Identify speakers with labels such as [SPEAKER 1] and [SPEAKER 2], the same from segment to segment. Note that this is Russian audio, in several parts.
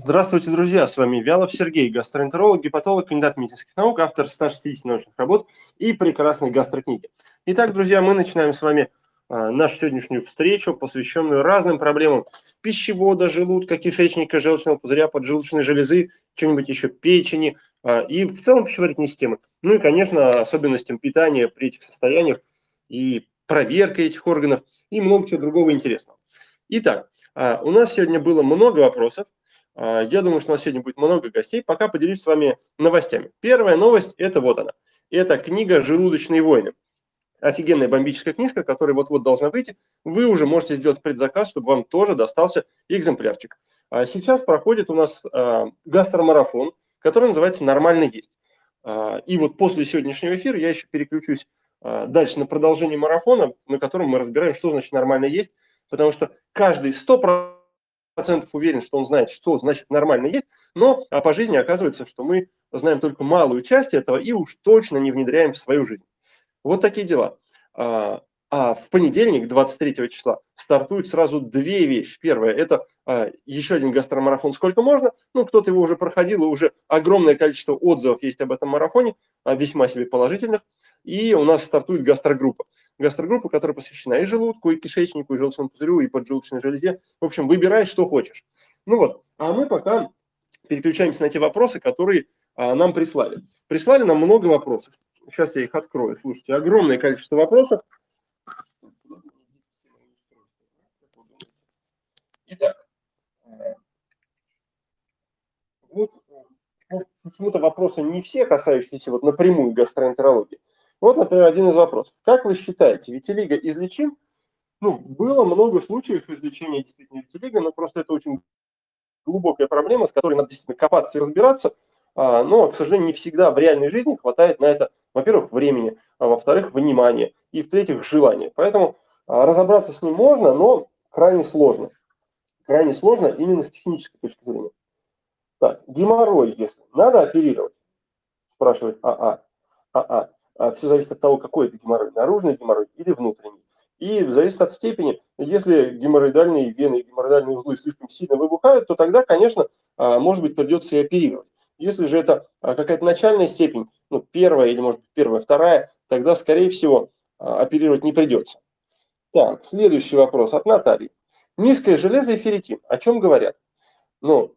[SPEAKER 1] Здравствуйте, друзья! С вами Вялов Сергей, гастроэнтеролог, гепатолог, кандидат медицинских наук, автор 160 научных работ и прекрасной гастрокниги. Итак, друзья, мы начинаем с вами а, нашу сегодняшнюю встречу, посвященную разным проблемам пищевода, желудка, кишечника, желчного пузыря, поджелудочной железы, что-нибудь еще печени а, и в целом пищеварительной системы. Ну и, конечно, особенностям питания при этих состояниях и проверка этих органов и много чего другого интересного. Итак, а, у нас сегодня было много вопросов. А, я думаю, что у нас сегодня будет много гостей. Пока поделюсь с вами новостями. Первая новость – это вот она. Это книга «Желудочные войны». Офигенная бомбическая книжка, которая вот-вот должна выйти. Вы уже можете сделать предзаказ, чтобы вам тоже достался экземплярчик. А сейчас проходит у нас гастромарафон, который называется «Нормально есть». И вот после сегодняшнего эфира я еще переключусь дальше на продолжение марафона, на котором мы разбираем, что значит «нормально есть», потому что каждый 100% уверен, что он знает, что значит нормально есть, но а по жизни оказывается, что мы знаем только малую часть этого и уж точно не внедряем в свою жизнь. Вот такие дела. А, а в понедельник, 23 числа, стартуют сразу две вещи. Первое – это а, еще один гастромарафон «Сколько можно?». Ну, кто-то его уже проходил, и уже огромное количество отзывов есть об этом марафоне, а, весьма себе положительных. И у нас стартует гастрогруппа. Гастрогруппа, которая посвящена и желудку, и кишечнику, и желчному пузырю, и поджелудочной железе. В общем, выбирай, что хочешь. Ну вот, а мы пока переключаемся на те вопросы, которые а, нам прислали. Прислали нам много вопросов. Сейчас я их открою. Слушайте, огромное количество вопросов. Итак, вот ну, почему-то вопросы не все касающиеся вот напрямую гастроэнтерологии. Вот, например, один из вопросов. Как вы считаете, витилиго излечим? Ну, было много случаев излечения действительно витилиго, но просто это очень глубокая проблема, с которой надо действительно копаться и разбираться. А, но, к сожалению, не всегда в реальной жизни хватает на это, во-первых, времени, а во-вторых, внимания, и в-третьих, желания. Поэтому а, разобраться с ним можно, но крайне сложно. Крайне сложно именно с технической точки зрения. Так, геморрой, если надо оперировать, спрашивает АА. АА. А, все зависит от того, какой это геморрой, наружный геморрой или внутренний. И зависит от степени. Если геморроидальные вены и геморроидальные узлы слишком сильно выбухают, то тогда, конечно, а, может быть, придется и оперировать. Если же это а, какая-то начальная степень, ну, первая или, может быть, первая, вторая, тогда, скорее всего, оперировать не придется. Так, следующий вопрос от Натальи. Низкое железо и ферритин. О чем говорят? Ну,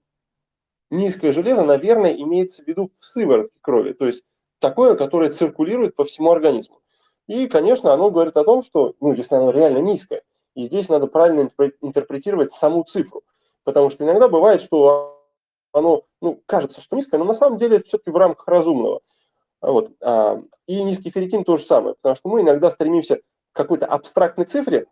[SPEAKER 1] низкое железо, наверное, имеется в виду в сыворотке крови. То есть такое, которое циркулирует по всему организму. И, конечно, оно говорит о том, что, ну, если оно реально низкое, и здесь надо правильно интерпретировать саму цифру. Потому что иногда бывает, что оно, ну, кажется, что низкое, но на самом деле это все-таки в рамках разумного. Вот. А, и низкий ферритин то же самое, потому что мы иногда стремимся к какой-то абстрактной цифре,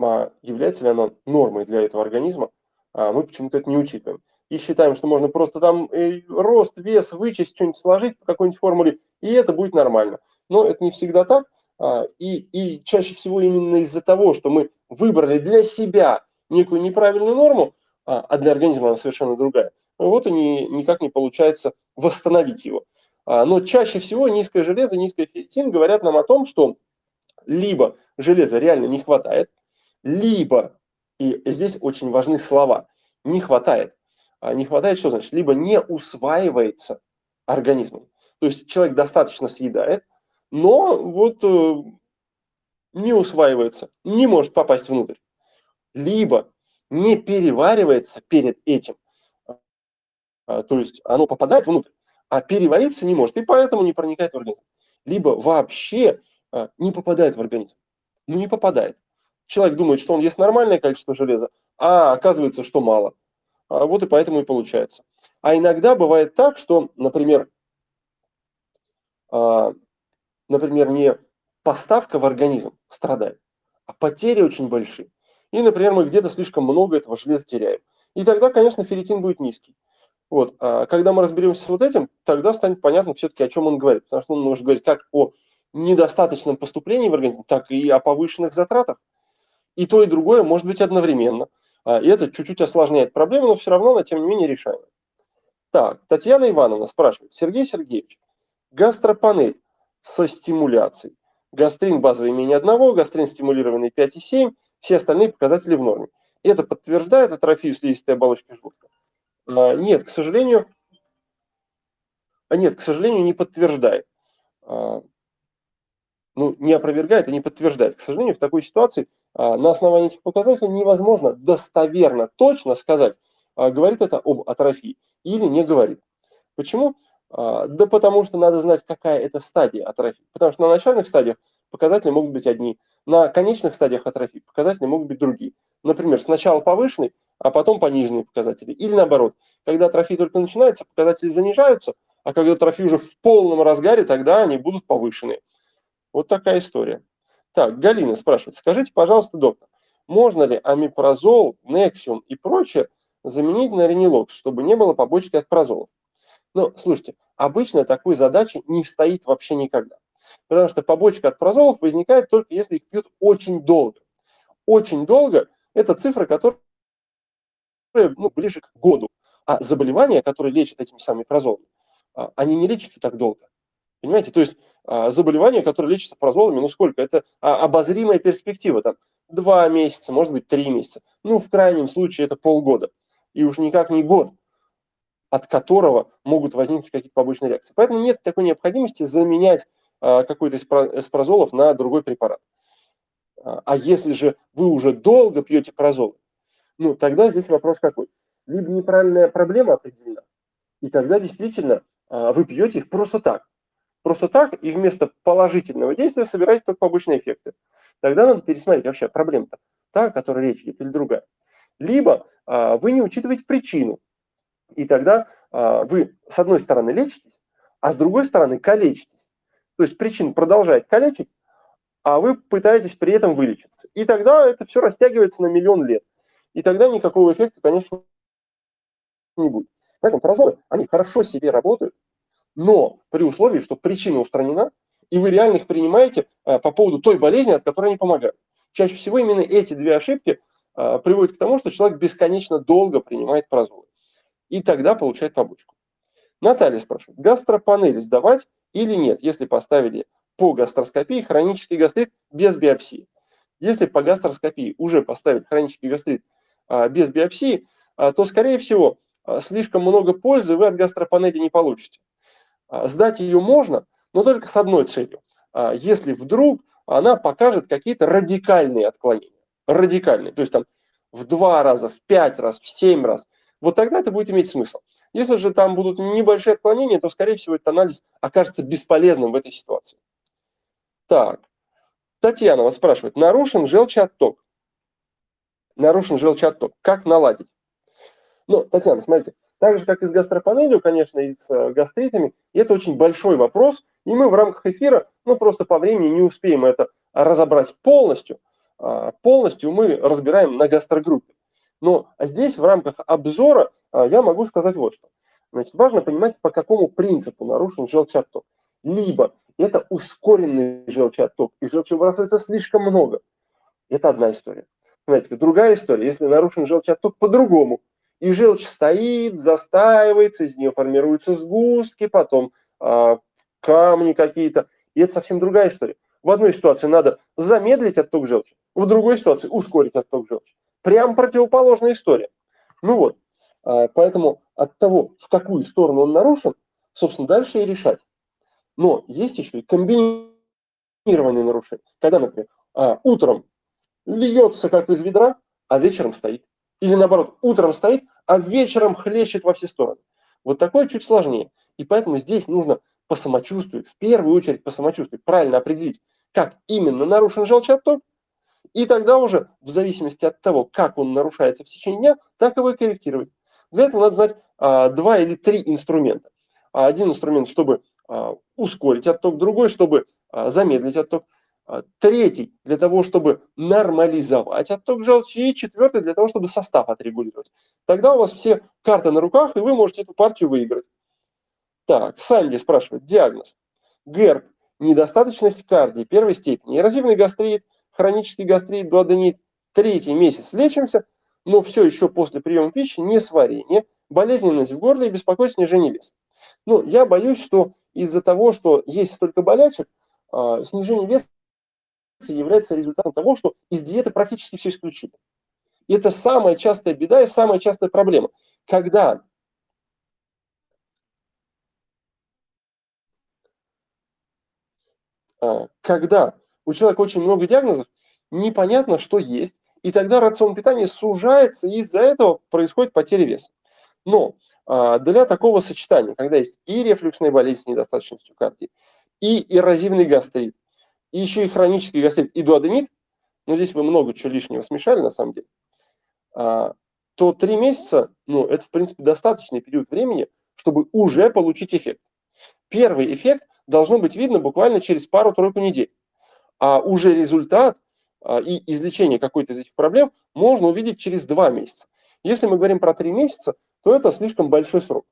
[SPEAKER 1] а является ли она нормой для этого организма, а мы почему-то это не учитываем и считаем, что можно просто там э, рост, вес вычесть, что-нибудь сложить по какой-нибудь формуле, и это будет нормально. Но это не всегда так. А, и, и чаще всего именно из-за того, что мы выбрали для себя некую неправильную норму, а, а для организма она совершенно другая, вот и не, никак не получается восстановить его. А, но чаще всего низкое железо, низкое ферритин говорят нам о том, что либо железа реально не хватает, либо, и здесь очень важны слова, не хватает. А не хватает, что значит? Либо не усваивается организмом. То есть человек достаточно съедает, но вот э, не усваивается, не может попасть внутрь. Либо не переваривается перед этим. А, то есть оно попадает внутрь, а перевариться не может, и поэтому не проникает в организм. Либо вообще а, не попадает в организм. Ну, не попадает. Человек думает, что он ест нормальное количество железа, а оказывается, что мало. А вот и поэтому и получается. А иногда бывает так, что, например, а, например, не поставка в организм страдает, а потери очень большие. И, например, мы где-то слишком много этого железа теряем. И тогда, конечно, ферритин будет низкий. Вот. А когда мы разберемся с вот этим, тогда станет понятно все-таки, о чем он говорит. Потому что он может говорить как о недостаточном поступлении в организм, так и о повышенных затратах. И то, и другое может быть одновременно. А, и это чуть-чуть осложняет проблему, но все равно она, тем не менее, решаема. Так, Татьяна Ивановна спрашивает. Сергей Сергеевич, гастропанель со стимуляцией. Гастрин базовый менее одного, гастрин стимулированный 5,7, все остальные показатели в норме. Это подтверждает атрофию слизистой оболочки желудка. А, нет, к сожалению, а нет, к сожалению, не подтверждает. А, ну, не опровергает и не подтверждает. К сожалению, в такой ситуации на основании этих показателей невозможно достоверно, точно сказать, говорит это об атрофии или не говорит. Почему? Да потому что надо знать, какая это стадия атрофии. Потому что на начальных стадиях показатели могут быть одни, на конечных стадиях атрофии показатели могут быть другие. Например, сначала повышенный, а потом пониженные показатели. Или наоборот, когда атрофия только начинается, показатели занижаются, а когда атрофия уже в полном разгаре, тогда они будут повышенные. Вот такая история. Так, Галина спрашивает, скажите, пожалуйста, доктор, можно ли амипрозол, нексиум и прочее заменить на ренилокс, чтобы не было побочки от прозолов? Ну, слушайте, обычно такой задачи не стоит вообще никогда. Потому что побочка от прозолов возникает только если их пьют очень долго. Очень долго – это цифра, которая ну, ближе к году. А заболевания, которые лечат этими самыми прозолами, а, они не лечатся так долго. Понимаете? То есть а, заболевания, которые лечатся прозолами, ну сколько? Это а, обозримая перспектива, там, два месяца, может быть, три месяца. Ну, в крайнем случае, это полгода. И уж никак не год, от которого могут возникнуть какие-то побочные реакции. Поэтому нет такой необходимости заменять какой-то из прозолов на другой препарат. А если же вы уже долго пьете прозолы, ну, тогда здесь вопрос какой? Либо неправильная проблема определена, и тогда действительно а, вы пьете их просто так. Просто так, и вместо положительного действия собираете только побочные эффекты. Тогда надо пересмотреть вообще проблема-то, та, о которой речь идет, или другая. Либо а, вы не учитываете причину, и тогда а, вы с одной стороны лечитесь, а с другой стороны калечитесь. То есть причина продолжает калечить, а вы пытаетесь при этом вылечиться. И тогда это все растягивается на миллион лет и тогда никакого эффекта, конечно, не будет. Поэтому прозоры, они хорошо себе работают, но при условии, что причина устранена, и вы реально их принимаете а, по поводу той болезни, от которой они помогают. Чаще всего именно эти две ошибки а, приводят к тому, что человек бесконечно долго принимает прозоры. И тогда получает побочку. Наталья спрашивает, гастропанель сдавать или нет, если поставили по гастроскопии хронический гастрит без биопсии? Если по гастроскопии уже поставили хронический гастрит а, без биопсии, то, скорее всего, слишком много пользы вы от гастропанели не получите. Сдать ее можно, но только с одной целью. Если вдруг она покажет какие-то радикальные отклонения. Радикальные. То есть там в два раза, в пять раз, в семь раз. Вот тогда это будет иметь смысл. Если же там будут небольшие отклонения, то, скорее всего, этот анализ окажется бесполезным в этой ситуации. Так, Татьяна вот спрашивает, нарушен желчеотток нарушен желчеотток. Как наладить? Ну, Татьяна, смотрите, так же, как и с гастропанелью, конечно, и с э, гастритами, это очень большой вопрос, и мы в рамках эфира, ну, просто по времени не успеем это разобрать полностью. А, полностью мы разбираем на гастрогруппе. Но здесь в рамках обзора а, я могу сказать вот что. Значит, важно понимать, по какому принципу нарушен желчеотток. Либо это ускоренный желчеотток, и желчи выбрасывается слишком много. Это одна история. Понимаете, другая история, если нарушен желчеотток по-другому. И желчь стоит, застаивается, из нее формируются сгустки, потом э, камни какие-то. И это совсем другая история. В одной ситуации надо замедлить отток желчи, в другой ситуации ускорить отток желчи. Прям противоположная история. Ну вот, э, поэтому от того, в какую сторону он нарушен, собственно, дальше и решать. Но есть еще и комбинированные нарушения. Когда, например, э, утром льется как из ведра, а вечером стоит. Или наоборот, утром стоит, а вечером хлещет во все стороны. Вот такое чуть сложнее. И поэтому здесь нужно по самочувствию, в первую очередь по самочувствию, правильно определить, как именно нарушен желчеотток, и тогда уже в зависимости от того, как он нарушается в течение дня, так его и корректировать. Для этого надо знать а, два или три инструмента. Один инструмент, чтобы а, ускорить отток, другой, чтобы а, замедлить отток, а, третий для того, чтобы нормализовать отток желчи, и четвертый для того, чтобы состав отрегулировать. Тогда у вас все карты на руках, и вы можете эту партию выиграть. Так, Санди спрашивает, диагноз. ГЭРБ, недостаточность кардии первой степени, эрозивный гастрит, хронический гастрит, дуоденит. Третий месяц лечимся, но все еще после приема пищи не сварение, болезненность в горле и беспокойство снижение веса. Ну, я боюсь, что из-за того, что есть столько болячек, а, снижение веса является результатом того, что из диеты практически все исключили. И это самая частая беда и самая частая проблема. Когда а, когда у человека очень много диагнозов, непонятно, что есть, и тогда рацион питания сужается, и из-за этого происходит потеря веса. Но а, для такого сочетания, когда есть и рефлюксная болезнь с недостаточностью кардии, и эрозивный гастрит, и еще и хронический гастрит, и дуоденит, ну здесь вы много чего лишнего смешали на самом деле, а, то три месяца, ну это в принципе достаточный период времени, чтобы уже получить эффект. Первый эффект должно быть видно буквально через пару-тройку недель. А уже результат а, и излечение какой-то из этих проблем можно увидеть через два месяца. Если мы говорим про три месяца, то это слишком большой срок.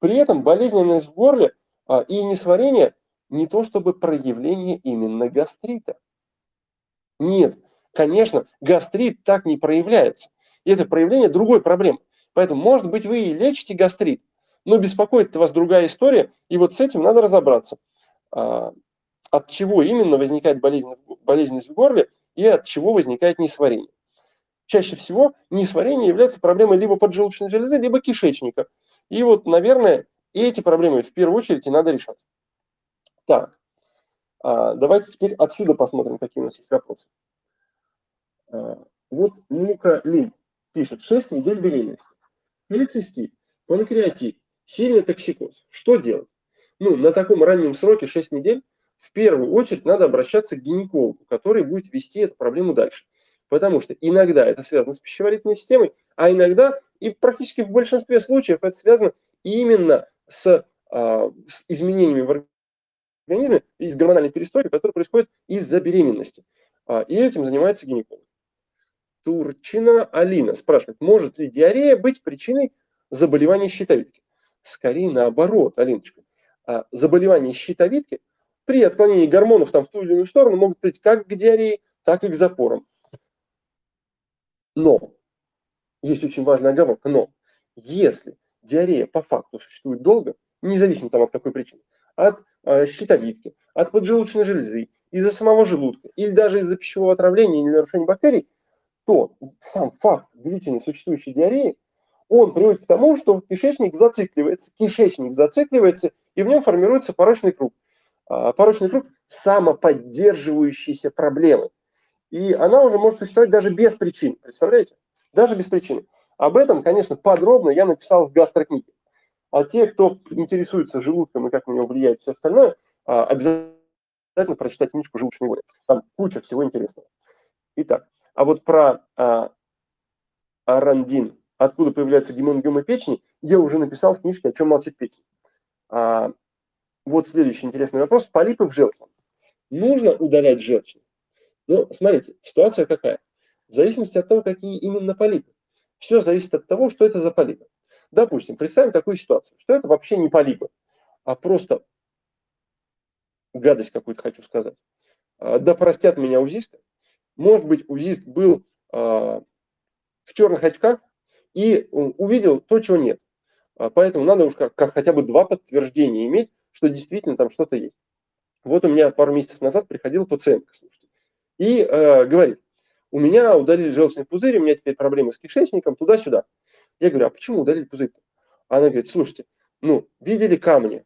[SPEAKER 1] При этом болезненность в горле а, и несварение не то чтобы проявление именно гастрита. Нет, конечно, гастрит так не проявляется. это проявление другой проблемы. Поэтому, может быть, вы и лечите гастрит, но беспокоит вас другая история, и вот с этим надо разобраться. А, от чего именно возникает болезненность в горле и от чего возникает несварение. Чаще всего несварение является проблемой либо поджелудочной железы, либо кишечника. И вот, наверное, эти проблемы в первую очередь и надо решать. Так, а, давайте теперь отсюда посмотрим, какие у нас есть вопросы. А, вот Мука Лин пишет, 6 недель беременности. Холецистит, панкреатит, сильный токсикоз. Что делать? Ну, на таком раннем сроке 6 недель в первую очередь надо обращаться к гинекологу, который будет вести эту проблему дальше. Потому что иногда это связано с пищеварительной системой, а иногда, и практически в большинстве случаев, это связано именно с, а, с изменениями в организме и с гормональной перестройкой, которая происходит из-за беременности. А, и этим занимается гинеколог. Турчина Алина спрашивает, может ли диарея быть причиной заболевания щитовидки? Скорее наоборот, Алиночка. А заболевания щитовидки при отклонении гормонов там, в ту или иную сторону могут прийти как к диарее, так и к запорам. Но, есть очень важная оговорка, но если диарея по факту существует долго, независимо там от какой причины, от э, щитовидки, от поджелудочной железы, из-за самого желудка или даже из-за пищевого отравления или нарушения бактерий, то сам факт длительной существующей диареи, он приводит к тому, что кишечник зацикливается, кишечник зацикливается, и в нем формируется порочный круг. А, порочный круг самоподдерживающейся проблемы. И она уже может существовать даже без причин, представляете? Даже без причины. Об этом, конечно, подробно я написал в гастрокниге. А те, кто интересуется желудком и как на него влияет все остальное, а, обязательно прочитать книжку «Желудочный воля». Там куча всего интересного. Итак, а вот про а, арандин, откуда появляются гемангиомы печени, я уже написал в книжке «О чем молчит печень». А, вот следующий интересный вопрос. Полипы в желчном. Нужно удалять желчный? Ну, смотрите, ситуация какая? В зависимости от того, какие именно полипы. Все зависит от того, что это за полипы. Допустим, представим такую ситуацию, что это вообще не полипы, а просто гадость какую-то хочу сказать. А, да простят меня узисты. Может быть, узист был а, в черных очках и увидел то, чего нет. А, поэтому надо уж как, как хотя бы два подтверждения иметь, что действительно там что-то есть. Вот у меня пару месяцев назад приходила пациентка, слушайте, и э, говорит, у меня удалили желчный пузырь, у меня теперь проблемы с кишечником, туда-сюда. Я говорю, а почему удалили пузырь-то? Она говорит, слушайте, ну, видели камни?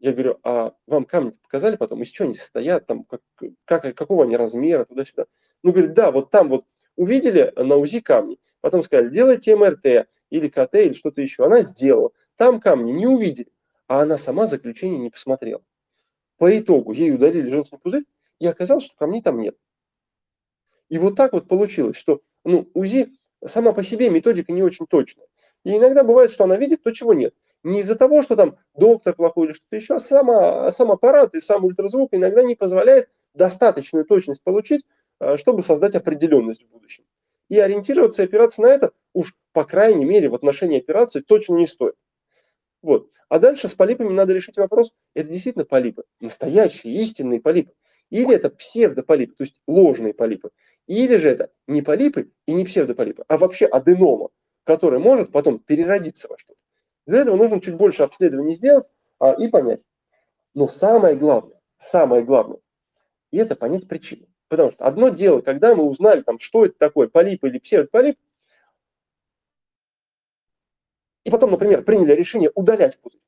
[SPEAKER 1] Я говорю, а вам камни показали потом, из чего они состоят, там, как, как, какого они размера, туда-сюда? Ну, говорит, да, вот там вот увидели на УЗИ камни, потом сказали, делайте МРТ или КТ или что-то еще. Она сделала, там камни не увидели а она сама заключение не посмотрела. По итогу ей удалили желчный пузырь, и оказалось, что камней там нет. И вот так вот получилось, что ну, УЗИ сама по себе методика не очень точная. И иногда бывает, что она видит то, чего нет. Не из-за того, что там доктор плохой или что-то еще, а сама, сам аппарат и сам ультразвук иногда не позволяет достаточную точность получить, а, чтобы создать определенность в будущем. И ориентироваться и опираться на это уж, по крайней мере, в отношении операции точно не стоит. Вот. А дальше с полипами надо решить вопрос, это действительно полипы, настоящие, истинные полипы. Или это псевдополипы, то есть ложные полипы. Или же это не полипы и не псевдополипы, а вообще аденома, которая может потом переродиться во что-то. Для этого нужно чуть больше обследований сделать а, и понять. Но самое главное, самое главное, это понять причину. Потому что одно дело, когда мы узнали, там, что это такое, полип или псевдополип, и потом, например, приняли решение удалять пузырь,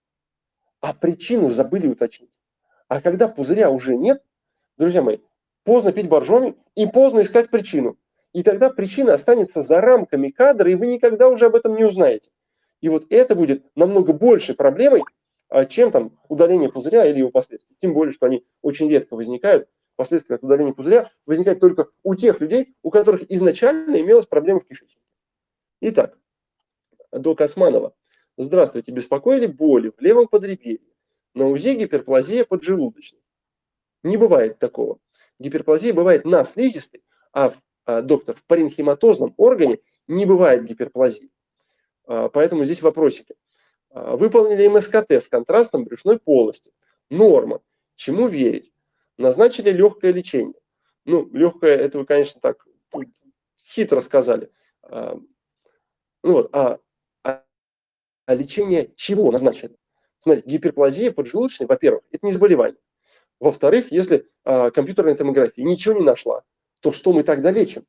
[SPEAKER 1] а причину забыли уточнить. А когда пузыря уже нет, друзья мои, поздно пить боржоми и поздно искать причину. И тогда причина останется за рамками кадра, и вы никогда уже об этом не узнаете. И вот это будет намного большей проблемой, а, чем там удаление пузыря или его последствия. Тем более, что они очень редко возникают. Последствия от удаления пузыря возникают только у тех людей, у которых изначально имелась проблема в кишечнике. Итак, док Османова. Здравствуйте. Беспокоили боли в левом подреберье. На УЗИ гиперплазия поджелудочной. Не бывает такого. Гиперплазия бывает на слизистой, а, в, а доктор, в паренхематозном органе не бывает гиперплазии. А, поэтому здесь вопросики. А, выполнили МСКТ с контрастом брюшной полости. Норма. Чему верить? Назначили легкое лечение. Ну, легкое, это вы, конечно, так хитро сказали. А, ну вот, а, а, а лечение чего назначили? Смотрите, гиперплазия поджелудочной, во-первых, это не заболевание. Во-вторых, если а, компьютерная томография ничего не нашла, то что мы тогда лечим?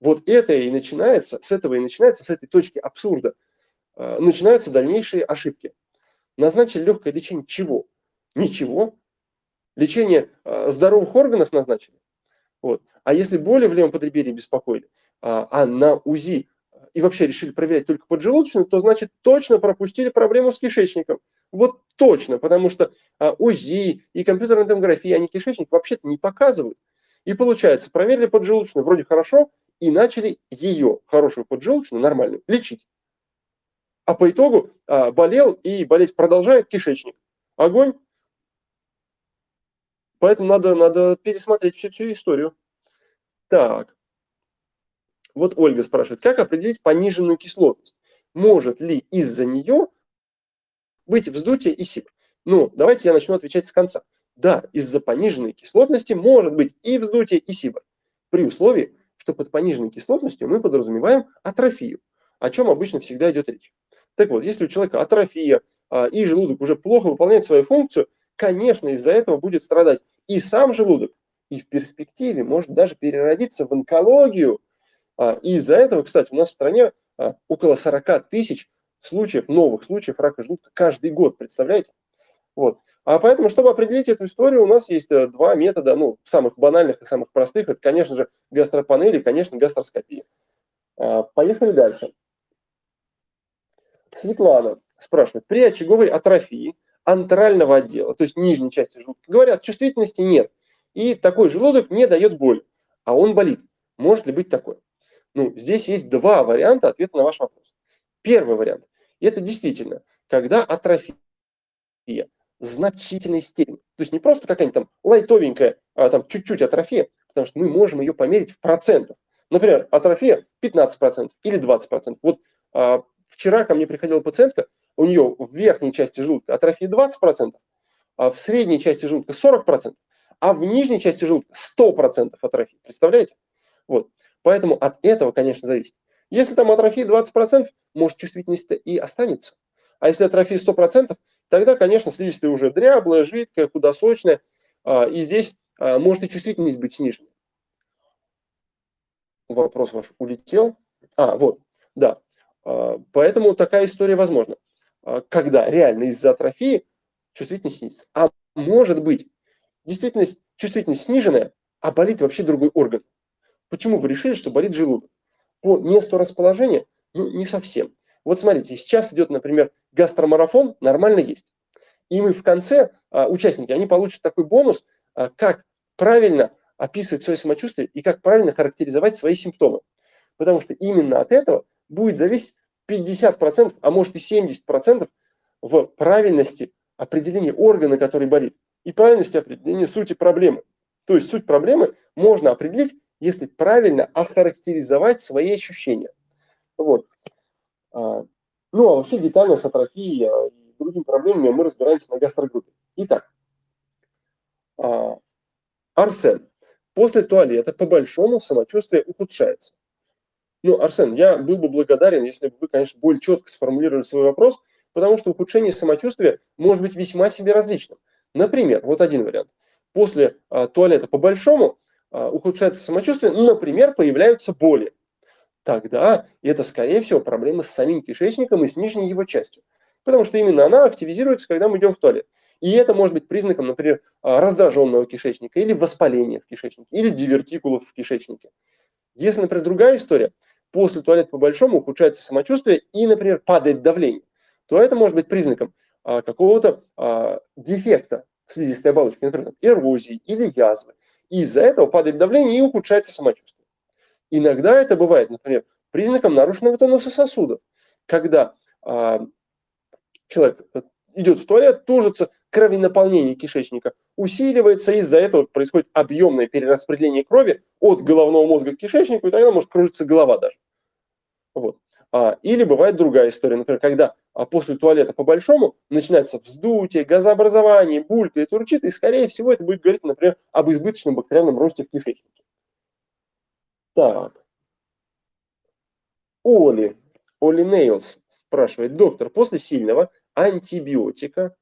[SPEAKER 1] Вот это и начинается, с этого и начинается, с этой точки абсурда, а, начинаются дальнейшие ошибки. Назначили легкое лечение чего? Ничего. Лечение а, здоровых органов назначили. Вот. А если боли в левом подреберье беспокоили, а, а на УЗИ и вообще решили проверять только поджелудочную, то значит точно пропустили проблему с кишечником. Вот точно, потому что а, УЗИ и компьютерная томография, они кишечник вообще-то не показывают. И получается, проверили поджелудочную вроде хорошо и начали ее, хорошую поджелудочную, нормальную, лечить. А по итогу а, болел и болеть продолжает кишечник. Огонь. Поэтому надо, надо пересмотреть всю, всю историю. Так. Вот Ольга спрашивает, как определить пониженную кислотность? Может ли из-за нее быть вздутие и сип? Ну, давайте я начну отвечать с конца. Да, из-за пониженной кислотности может быть и вздутие, и сибор. При условии, что под пониженной кислотностью мы подразумеваем атрофию, о чем обычно всегда идет речь. Так вот, если у человека атрофия а, и желудок уже плохо выполняет свою функцию, конечно, из-за этого будет страдать и сам желудок, и в перспективе может даже переродиться в онкологию, а, и из-за этого, кстати, у нас в стране а, около 40 тысяч случаев, новых случаев рака желудка каждый год, представляете? Вот. А поэтому, чтобы определить эту историю, у нас есть э, два метода, ну, самых банальных и самых простых. Это, конечно же, гастропанель и, конечно, гастроскопия. А, поехали дальше. Светлана спрашивает, при очаговой атрофии антрального отдела, то есть нижней части желудка, говорят, чувствительности нет, и такой желудок не дает боль, а он болит. Может ли быть такое? Ну, здесь есть два варианта ответа на ваш вопрос. Первый вариант – это действительно, когда атрофия значительной степени. То есть не просто какая-нибудь там лайтовенькая, а там чуть-чуть атрофия, потому что мы можем ее померить в процентах. Например, атрофия 15% или 20%. Вот а, вчера ко мне приходила пациентка, у нее в верхней части желудка атрофия 20%, а в средней части желудка 40%, а в нижней части желудка 100% атрофии. Представляете? Вот. Поэтому от этого, конечно, зависит. Если там атрофия 20%, может чувствительность и останется. А если атрофия 100%, тогда, конечно, слизистая уже дряблая, жидкая, худосочная, а, и здесь а, может и чувствительность быть снижена. Вопрос ваш улетел. А, вот, да. А, поэтому такая история возможна. Когда реально из-за атрофии чувствительность снизится. А может быть, действительно чувствительность сниженная, а болит вообще другой орган. Почему вы решили, что болит желудок? По месту расположения? Ну, не совсем. Вот смотрите, сейчас идет, например, гастромарафон, нормально есть. И мы в конце, а, участники, они получат такой бонус, а, как правильно описывать свое самочувствие и как правильно характеризовать свои симптомы. Потому что именно от этого будет зависеть 50%, а может и 70% в правильности определения органа, который болит, и правильности определения сути проблемы. То есть суть проблемы можно определить если правильно охарактеризовать свои ощущения. Вот. А, ну, а вообще детально с атрофией и другими проблемами мы разбираемся на гастрогруппе. Итак, а, Арсен. После туалета по-большому самочувствие ухудшается. Ну, Арсен, я был бы благодарен, если бы вы, конечно, более четко сформулировали свой вопрос, потому что ухудшение самочувствия может быть весьма себе различным. Например, вот один вариант. После а, туалета по-большому а, ухудшается самочувствие, например, появляются боли. Тогда это, скорее всего, проблема с самим кишечником и с нижней его частью. Потому что именно она активизируется, когда мы идем в туалет. И это может быть признаком, например, а, раздраженного кишечника или воспаления в кишечнике, или дивертикулов в кишечнике. Если, например, другая история, после туалета по-большому ухудшается самочувствие и, например, падает давление, то это может быть признаком а, какого-то а, дефекта слизистой оболочки, например, эрозии или язвы. Из-за этого падает давление и ухудшается самочувствие. Иногда это бывает, например, признаком нарушенного тонуса сосудов, когда а, человек идет в туалет, тужится, кровенаполнение кишечника усиливается, из-за этого происходит объемное перераспределение крови от головного мозга к кишечнику, и тогда может кружиться голова даже. Вот. А, или бывает другая история, например, когда а, после туалета по-большому начинается вздутие, газообразование, булька и турчит, и, скорее всего, это будет говорить, например, об избыточном бактериальном росте в кишечнике. Так. Оли, Оли Нейлс спрашивает, доктор, после сильного антибиотика,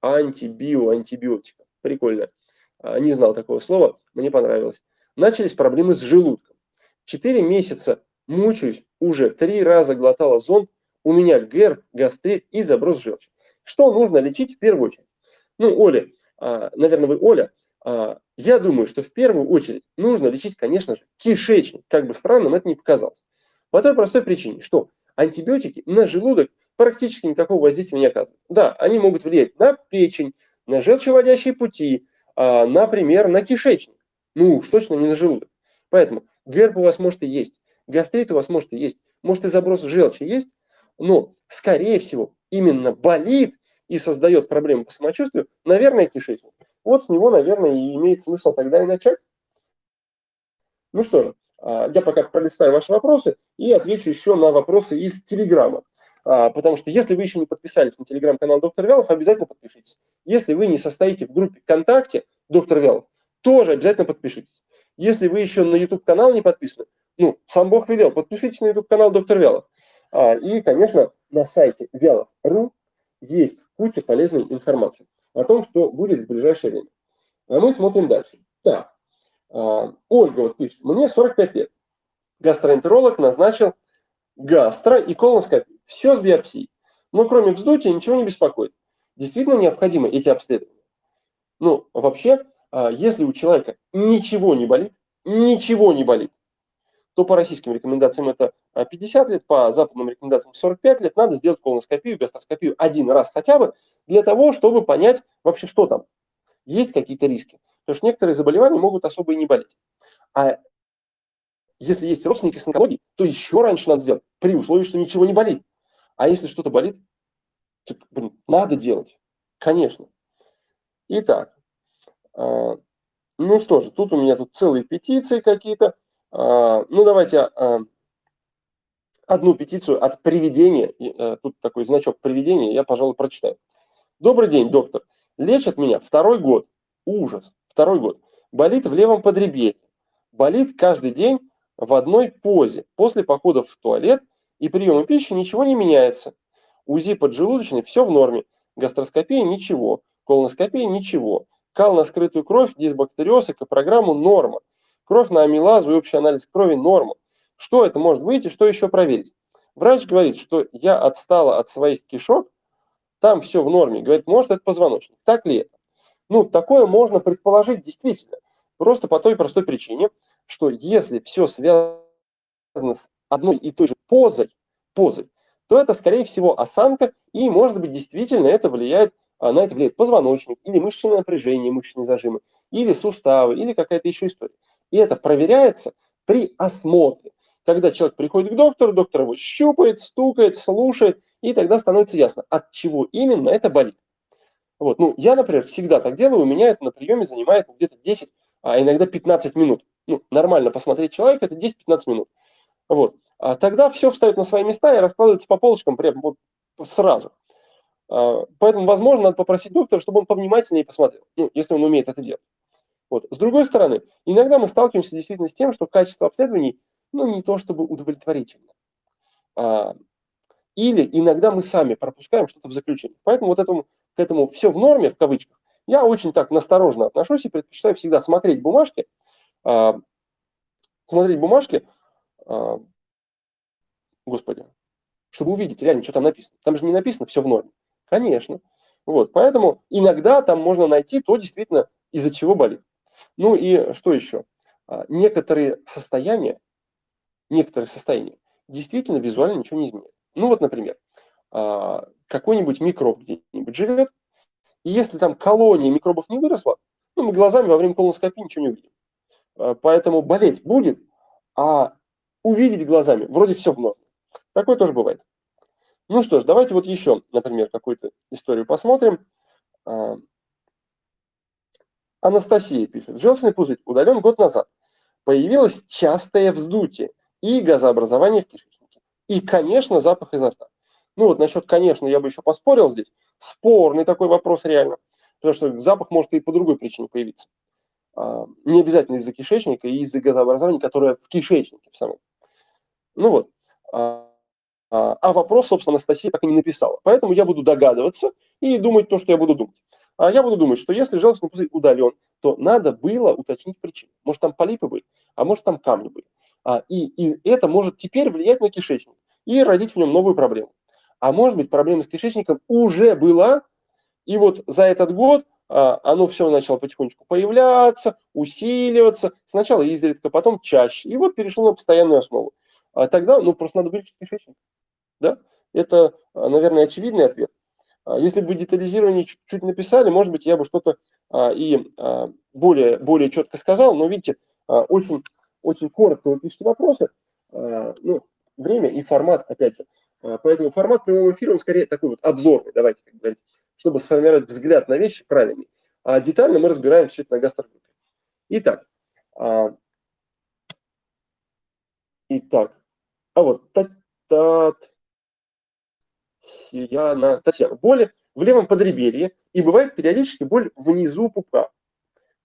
[SPEAKER 1] антибио, антибиотика, прикольно, а, не знал такого слова, мне понравилось, начались проблемы с желудком. Четыре месяца мучаюсь, уже три раза глотала зонд, у меня ГЭР, гастрит и заброс желчи. Что нужно лечить в первую очередь? Ну, Оля, а, наверное, вы Оля, а, я думаю, что в первую очередь нужно лечить, конечно же, кишечник. Как бы странным это ни показалось. По той простой причине, что антибиотики на желудок практически никакого воздействия не оказывают. Да, они могут влиять на печень, на желчеводящие пути, а, например, на кишечник. Ну уж точно не на желудок. Поэтому герб у вас может и есть, гастрит у вас может и есть, может и заброс желчи есть, но, скорее всего, именно болит и создает проблемы по самочувствию, наверное, кишечник. Вот с него, наверное, и имеет смысл тогда и начать. Ну что же, а, я пока пролистаю ваши вопросы и отвечу еще на вопросы из Телеграма. А, потому что если вы еще не подписались на телеграм-канал Доктор Вялов, обязательно подпишитесь. Если вы не состоите в группе ВКонтакте Доктор Вялов, тоже обязательно подпишитесь. Если вы еще на YouTube-канал не подписаны, ну, сам Бог велел, подпишитесь на YouTube-канал Доктор Вялов. А, и, конечно, на сайте вялов.ру есть куча полезной информации о том, что будет в ближайшее время. А мы смотрим дальше. Так, а, Ольга вот пишет, мне 45 лет. Гастроэнтеролог назначил гастро и колоноскопию. Все с биопсией. Но кроме вздутия ничего не беспокоит. Действительно необходимы эти обследования. Ну, вообще, а, если у человека ничего не болит, ничего не болит, то по российским рекомендациям это 50 лет, по западным рекомендациям 45 лет, надо сделать колоноскопию, гастроскопию один раз хотя бы, для того, чтобы понять вообще, что там. Есть какие-то риски. Потому что некоторые заболевания могут особо и не болеть. А если есть родственники с онкологией, то еще раньше надо сделать, при условии, что ничего не болит. А если что-то болит, то, блин, надо делать. Конечно. Итак, э, ну что же, тут у меня тут целые петиции какие-то. Э, ну давайте э, одну петицию от приведения, э, тут такой значок приведения, я, пожалуй, прочитаю. Добрый день, доктор. Лечат меня второй год. Ужас второй год. Болит в левом подреберье. Болит каждый день в одной позе. После походов в туалет и приема пищи ничего не меняется. УЗИ поджелудочной все в норме. Гастроскопия ничего. Колоноскопия ничего. Кал на скрытую кровь, дисбактериоз, программу норма. Кровь на амилазу и общий анализ крови норма. Что это может быть и что еще проверить? Врач говорит, что я отстала от своих кишок, там все в норме. Говорит, может это позвоночник. Так ли это? Ну, такое можно предположить действительно. Просто по той простой причине, что если все связано с одной и той же позой, позой, то это, скорее всего, осанка, и, может быть, действительно это влияет, на это влияет позвоночник, или мышечное напряжение, мышечные зажимы, или суставы, или какая-то еще история. И это проверяется при осмотре. Когда человек приходит к доктору, доктор его щупает, стукает, слушает, и тогда становится ясно, от чего именно это болит. Вот. Ну, я, например, всегда так делаю, у меня это на приеме занимает где-то 10, а иногда 15 минут. Ну, нормально посмотреть человека – это 10-15 минут. Вот. А тогда все встает на свои места и раскладывается по полочкам прямо вот сразу. А, поэтому, возможно, надо попросить доктора, чтобы он повнимательнее посмотрел, ну, если он умеет это делать. Вот. С другой стороны, иногда мы сталкиваемся действительно с тем, что качество обследований, ну, не то чтобы удовлетворительно. А, или иногда мы сами пропускаем что-то в заключении. Поэтому вот этому к этому все в норме, в кавычках, я очень так насторожно отношусь и предпочитаю всегда смотреть бумажки, э, смотреть бумажки, э, господи, чтобы увидеть реально, что там написано. Там же не написано все в норме. Конечно. Вот, поэтому иногда там можно найти то действительно, из-за чего болит. Ну и что еще? А, некоторые состояния, некоторые состояния действительно визуально ничего не изменяют. Ну вот, например, а, какой-нибудь микроб где-нибудь живет, и если там колония микробов не выросла, ну, мы глазами во время колоноскопии ничего не увидим. А, поэтому болеть будет, а увидеть глазами вроде все в норме. Такое тоже бывает. Ну что ж, давайте вот еще, например, какую-то историю посмотрим. Анастасия пишет. Желчный пузырь удален год назад. Появилось частое вздутие и газообразование в кишечнике. И, конечно, запах изо рта. Ну вот насчет, конечно, я бы еще поспорил здесь. Спорный такой вопрос реально. Потому что запах может и по другой причине появиться. А, не обязательно из-за кишечника и из-за газообразования, которое в кишечнике в самом. Ну вот. А, а, а вопрос, собственно, Анастасия так и не написала. Поэтому я буду догадываться и думать то, что я буду думать. А я буду думать, что если желчный пузырь удален, то надо было уточнить причину. Может, там полипы были, а может, там камни были. А, и, и это может теперь влиять на кишечник и родить в нем новую проблему. А может быть, проблема с кишечником уже была, и вот за этот год а, оно все начало потихонечку появляться, усиливаться. Сначала изредка, потом чаще. И вот перешло на постоянную основу. А тогда, ну, просто надо вылечить кишечник. Да? Это, наверное, очевидный ответ. А, если бы вы детализирование чуть-чуть написали, может быть, я бы что-то и более, более четко сказал, но видите, очень, очень коротко вы пишете вопросы, ну, время и формат, опять же. Поэтому формат прямого эфира, он скорее такой вот обзорный, давайте как говорить, чтобы сформировать взгляд на вещи правильный. А детально мы разбираем все это на гастрогруппе. Итак, итак, а вот Тат, Татьяна, Татьяна. Боли в левом подреберье и бывает периодически боль внизу пупка.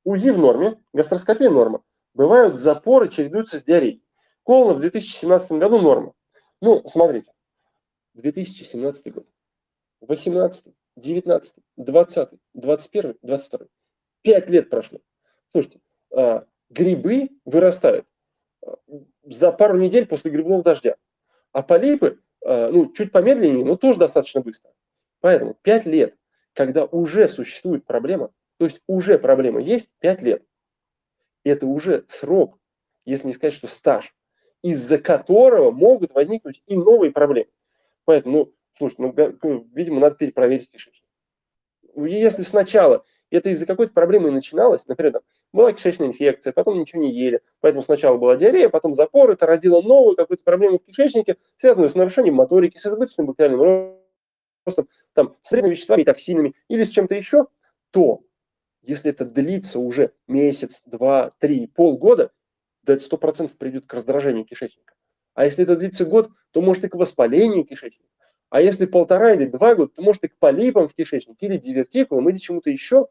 [SPEAKER 1] УЗИ в норме, гастроскопия норма. Бывают запоры, чередуются с диареей. Колона в 2017 году норма. Ну, смотрите, 2017 год, 18, 19, 20, 21, 22. Пять лет прошло. Слушайте, а, грибы вырастают а, за пару недель после грибного дождя. А полипы, ну, чуть помедленнее, но тоже достаточно быстро. Поэтому 5 лет, когда уже существует проблема, то есть уже проблема есть 5 лет, это уже срок, если не сказать, что стаж, из-за которого могут возникнуть и новые проблемы. Поэтому, ну, слушай, ну, видимо, надо перепроверить кишечник. Если сначала это из-за какой-то проблемы и начиналось, например, там, была кишечная инфекция, потом ничего не ели. Поэтому сначала была диарея, потом запор, это родило новую какую-то проблему в кишечнике, связанную с нарушением моторики, с избыточным бактериальным ростом, там, с вредными веществами, токсинами или с чем-то еще, то если это длится уже месяц, два, три, полгода, да это сто процентов придет к раздражению кишечника. А если это длится год, то может и к воспалению кишечника. А если полтора или два года, то может и к полипам в кишечнике, или дивертикулам, или чему-то еще.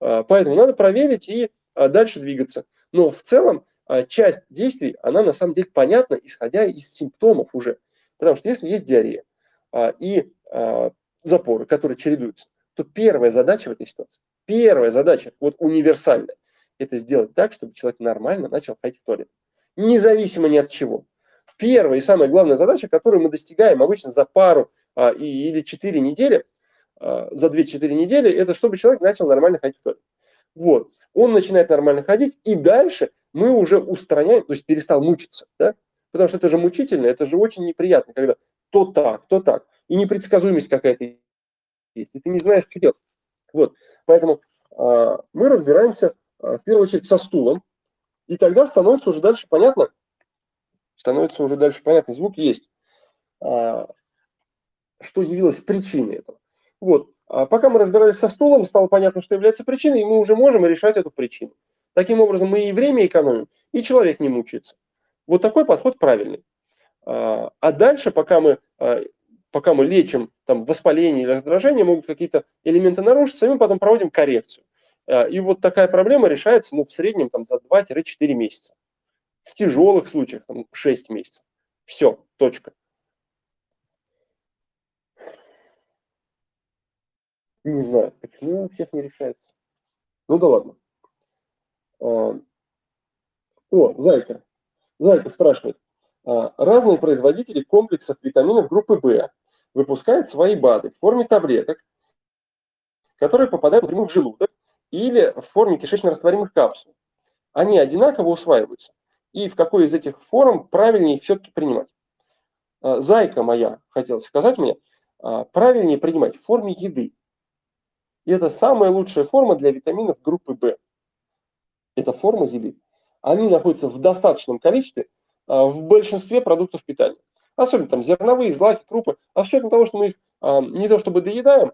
[SPEAKER 1] А, поэтому надо проверить и а, дальше двигаться. Но в целом а, часть действий, она на самом деле понятна, исходя из симптомов уже. Потому что если есть диарея и запоры, которые чередуются, то первая задача в этой ситуации, первая задача, вот универсальная, это сделать так, чтобы человек нормально начал ходить в туалет. Независимо ни от чего. Первая и самая главная задача, которую мы достигаем обычно за пару а, и, или четыре недели, за 2-4 недели, это чтобы человек начал нормально ходить в туалет. Вот он начинает нормально ходить, и дальше мы уже устраняем, то есть перестал мучиться, да? Потому что это же мучительно, это же очень неприятно, когда то так, то так, и непредсказуемость какая-то есть, и ты не знаешь, что делать. Вот, поэтому а, мы разбираемся а, в первую очередь со стулом, и тогда становится уже дальше понятно, становится уже дальше понятно, звук есть, а, что явилось причиной этого. Вот, а пока мы разбирались со стулом, стало понятно, что является причиной, и мы уже можем решать эту причину. Таким образом, мы и время экономим, и человек не мучается. Вот такой подход правильный. А, а дальше, пока мы, а, пока мы лечим там, воспаление или раздражение, могут какие-то элементы нарушиться, и мы потом проводим коррекцию. А, и вот такая проблема решается ну, в среднем там, за 2-4 месяца. В тяжелых случаях там, 6 месяцев. Все, точка. Не знаю, почему у всех не решается. Ну да ладно. А, о, Зайка. Зайка спрашивает. А, разные производители комплексов витаминов группы В выпускают свои БАДы в форме таблеток которые попадают напрямую в желудок или в форме кишечно-растворимых капсул. Они одинаково усваиваются. И в какой из этих форм правильнее все-таки принимать? А, зайка моя, хотела сказать мне, правильнее принимать в форме еды. И это самая лучшая форма для витаминов группы В. Это форма еды. Они находятся в достаточном количестве а, в большинстве продуктов питания. Особенно там зерновые, злаки, крупы. А с учетом того, что мы их не то чтобы доедаем,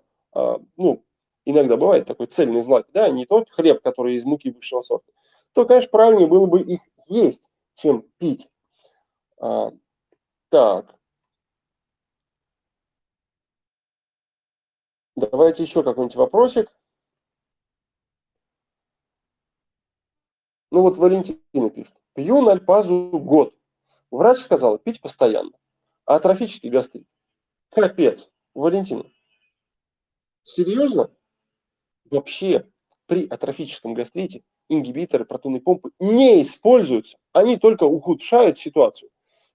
[SPEAKER 1] ну, иногда бывает такой цельный злак, да, не тот хлеб, который из муки высшего сорта, то, конечно, правильнее было бы их есть, чем пить. А, так. Давайте еще какой-нибудь вопросик. Ну вот Валентина пишет. Пью нальпазу год. Врач сказал, пить постоянно. А атрофический гастрит. Капец. Валентина. Серьезно? Вообще при атрофическом гастрите ингибиторы протонной помпы не используются, они только ухудшают ситуацию.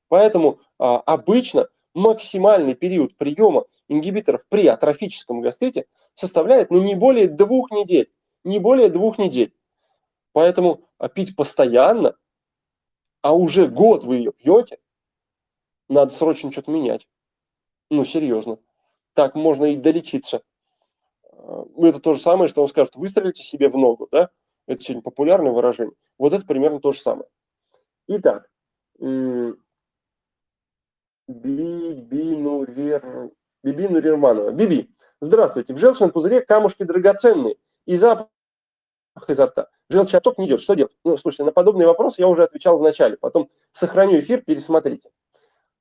[SPEAKER 1] Поэтому а, обычно максимальный период приема ингибиторов при атрофическом гастрите составляет ну, не более двух недель. Не более двух недель. Поэтому а, пить постоянно, а уже год вы ее пьете, надо срочно что-то менять. Ну, серьезно. Так можно и долечиться. А, это то же самое, что он скажет, выстрелите себе в ногу, да? Это сегодня популярное выражение. Вот это примерно то же самое. Итак, Бибинурер... Бибинурерманова. Биби, здравствуйте. В желчном пузыре камушки драгоценные и запах изо рта. Желчный отток не идет. Что делать? Ну, слушайте, на подобный вопрос я уже отвечал в начале. Потом сохраню эфир, пересмотрите.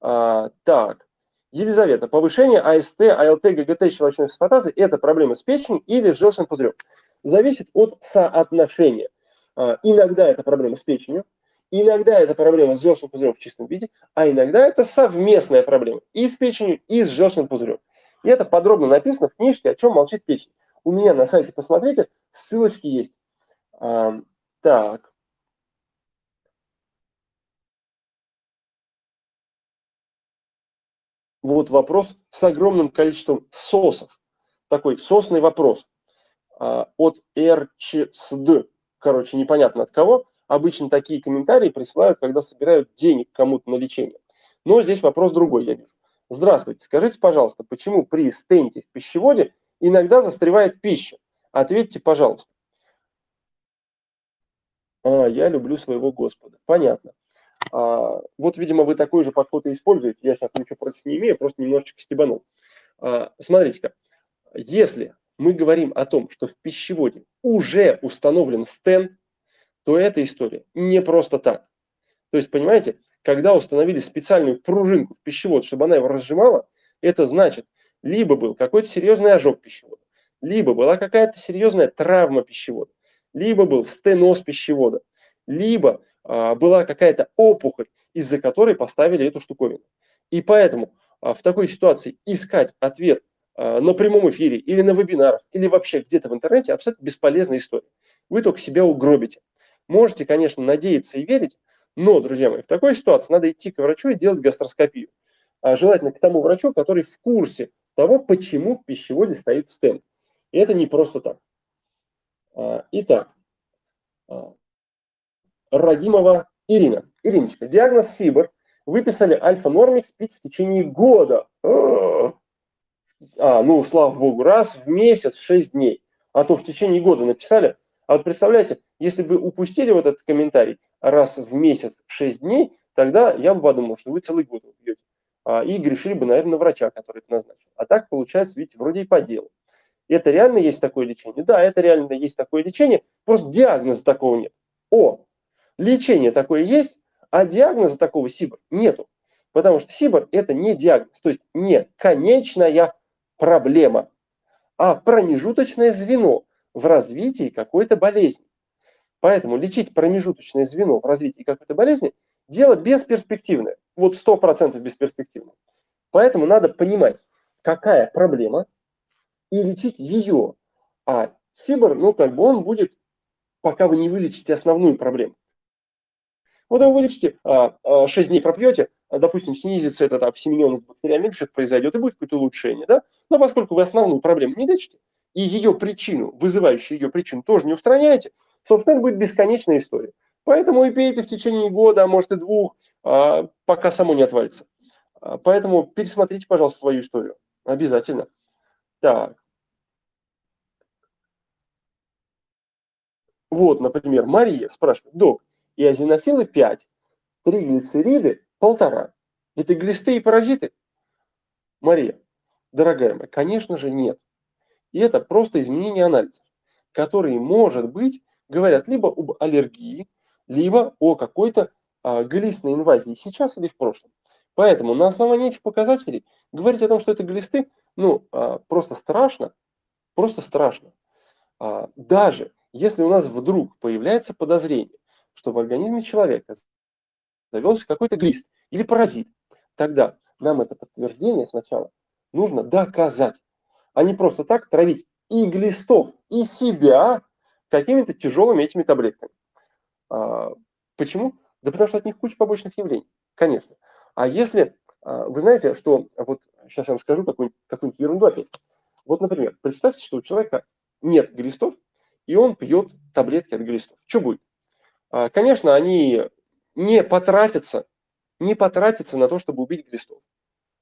[SPEAKER 1] А, так. Елизавета, повышение АСТ, АЛТ, ГГТ щелочной фосфатазы – это проблема с печенью или с желчным пузырем? зависит от соотношения. А, иногда это проблема с печенью, иногда это проблема с желчным пузырем в чистом виде, а иногда это совместная проблема и с печенью, и с желчным пузырем. И это подробно написано в книжке «О чем молчит печень». У меня на сайте, посмотрите, ссылочки есть. Так. Вот вопрос с огромным количеством сосов. Такой сосный вопрос. А, от РЧСД, короче, непонятно от кого. Обычно такие комментарии присылают, когда собирают денег кому-то на лечение. Но здесь вопрос другой, я вижу. Здравствуйте, скажите, пожалуйста, почему при стенте в пищеводе иногда застревает пища? Ответьте, пожалуйста. А, я люблю своего Господа. Понятно. А, вот, видимо, вы такой же подход и используете. Я сейчас ничего против не имею, просто немножечко стебанул. А, смотрите-ка, если мы говорим о том, что в пищеводе уже установлен стенд, то эта история не просто так. То есть, понимаете, когда установили специальную пружинку в пищевод, чтобы она его разжимала, это значит, либо был какой-то серьезный ожог пищевода, либо была какая-то серьезная травма пищевода, либо был стеноз пищевода, либо а, была какая-то опухоль, из-за которой поставили эту штуковину. И поэтому а, в такой ситуации искать ответ Э, на прямом эфире или на вебинарах, или вообще где-то в интернете абсолютно бесполезная история. Вы только себя угробите. Можете, конечно, надеяться и верить, но, друзья мои, в такой ситуации надо идти к врачу и делать гастроскопию. А желательно к тому врачу, который в курсе того, почему в пищеводе стоит стенд. И это не просто так. А, итак, а, Рагимова Ирина. Ириночка, диагноз СИБР. Выписали альфа-нормикс пить в течение года. А, ну, слава богу, раз в месяц, 6 дней. А то в течение года написали. А вот представляете, если бы упустили вот этот комментарий раз в месяц, 6 дней, тогда я бы подумал, что вы целый год пьете. А, и грешили бы, наверное, на врача, который это назначил. А так получается, видите, вроде и по делу. Это реально есть такое лечение? Да, это реально есть такое лечение, просто диагноза такого нет. О, лечение такое есть, а диагноза такого СИБР нету. Потому что СИБР – это не диагноз, то есть не конечная проблема, а промежуточное звено в развитии какой-то болезни. Поэтому лечить промежуточное звено в развитии какой-то болезни – дело бесперспективное. Вот 100% бесперспективное. Поэтому надо понимать, какая проблема, и лечить ее. А СИБР, ну, как бы он будет, пока вы не вылечите основную проблему. Вот вы вылечите, 6 а, а, дней пропьете, допустим, снизится этот обсемененность бактериальный, что-то произойдет, и будет какое-то улучшение, да? Но поскольку вы основную проблему не лечите, и ее причину, вызывающую ее причину, тоже не устраняете, собственно, это будет бесконечная история. Поэтому и пейте в течение года, а может и двух, а, пока само не отвалится. А, поэтому пересмотрите, пожалуйста, свою историю. Обязательно. Так. Вот, например, Мария спрашивает, док, иозинофилы 5, триглицериды полтора. Это глисты и паразиты? Мария, дорогая моя, конечно же нет. И это просто изменение анализов, которые, может быть, говорят либо об аллергии, либо о какой-то а, глистной инвазии сейчас или в прошлом. Поэтому на основании этих показателей говорить о том, что это глисты, ну, а, просто страшно, просто страшно. А, даже если у нас вдруг появляется подозрение, что в организме человека завелся какой-то глист или паразит, тогда нам это подтверждение сначала нужно доказать, а не просто так травить и глистов, и себя какими-то тяжелыми этими таблетками. А, почему? Да потому что от них куча побочных явлений, конечно. А если, а, вы знаете, что, вот сейчас я вам скажу какую-нибудь, какую-нибудь ерунду опять. Вот, например, представьте, что у человека нет глистов, и он пьет таблетки от глистов. Что будет? А, конечно, они не потратятся, не потратятся на то, чтобы убить глистов.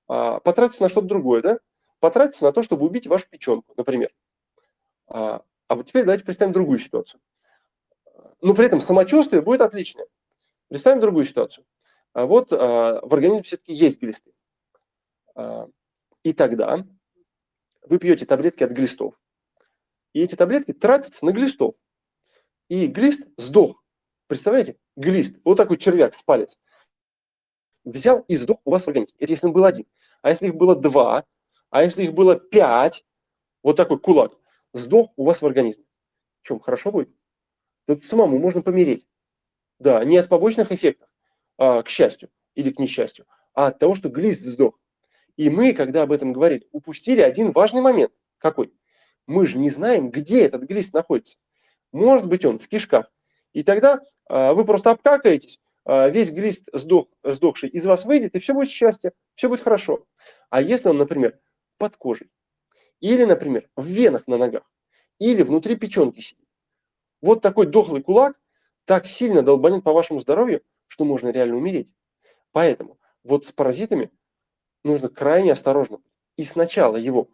[SPEAKER 1] А, потратятся на что-то другое, да? Потратятся на то, чтобы убить вашу печенку, например. А, а вот теперь давайте представим другую ситуацию. Но при этом самочувствие будет отличное. Представим другую ситуацию. А вот а, в организме все-таки есть глисты. А, и тогда вы пьете таблетки от глистов. И эти таблетки тратятся на глистов. И глист сдох. Представляете? Глист. Вот такой червяк с палец. Взял и сдох у вас в организме. Это если он был один. А если их было два, а если их было пять, вот такой кулак, сдох у вас в организме. Чем, хорошо будет? Тут самому можно помереть. Да, не от побочных эффектов, а, к счастью или к несчастью, а от того, что глист сдох. И мы, когда об этом говорили, упустили один важный момент. Какой? Мы же не знаем, где этот глист находится. Может быть, он в кишках. И тогда а, вы просто обкакаетесь, а, весь глист сдох, сдохший из вас выйдет, и все будет счастье, все будет хорошо. А если он, например, под кожей, или, например, в венах на ногах, или внутри печенки сидит, вот такой дохлый кулак так сильно долбанет по вашему здоровью, что можно реально умереть. Поэтому вот с паразитами нужно крайне осторожно. И сначала его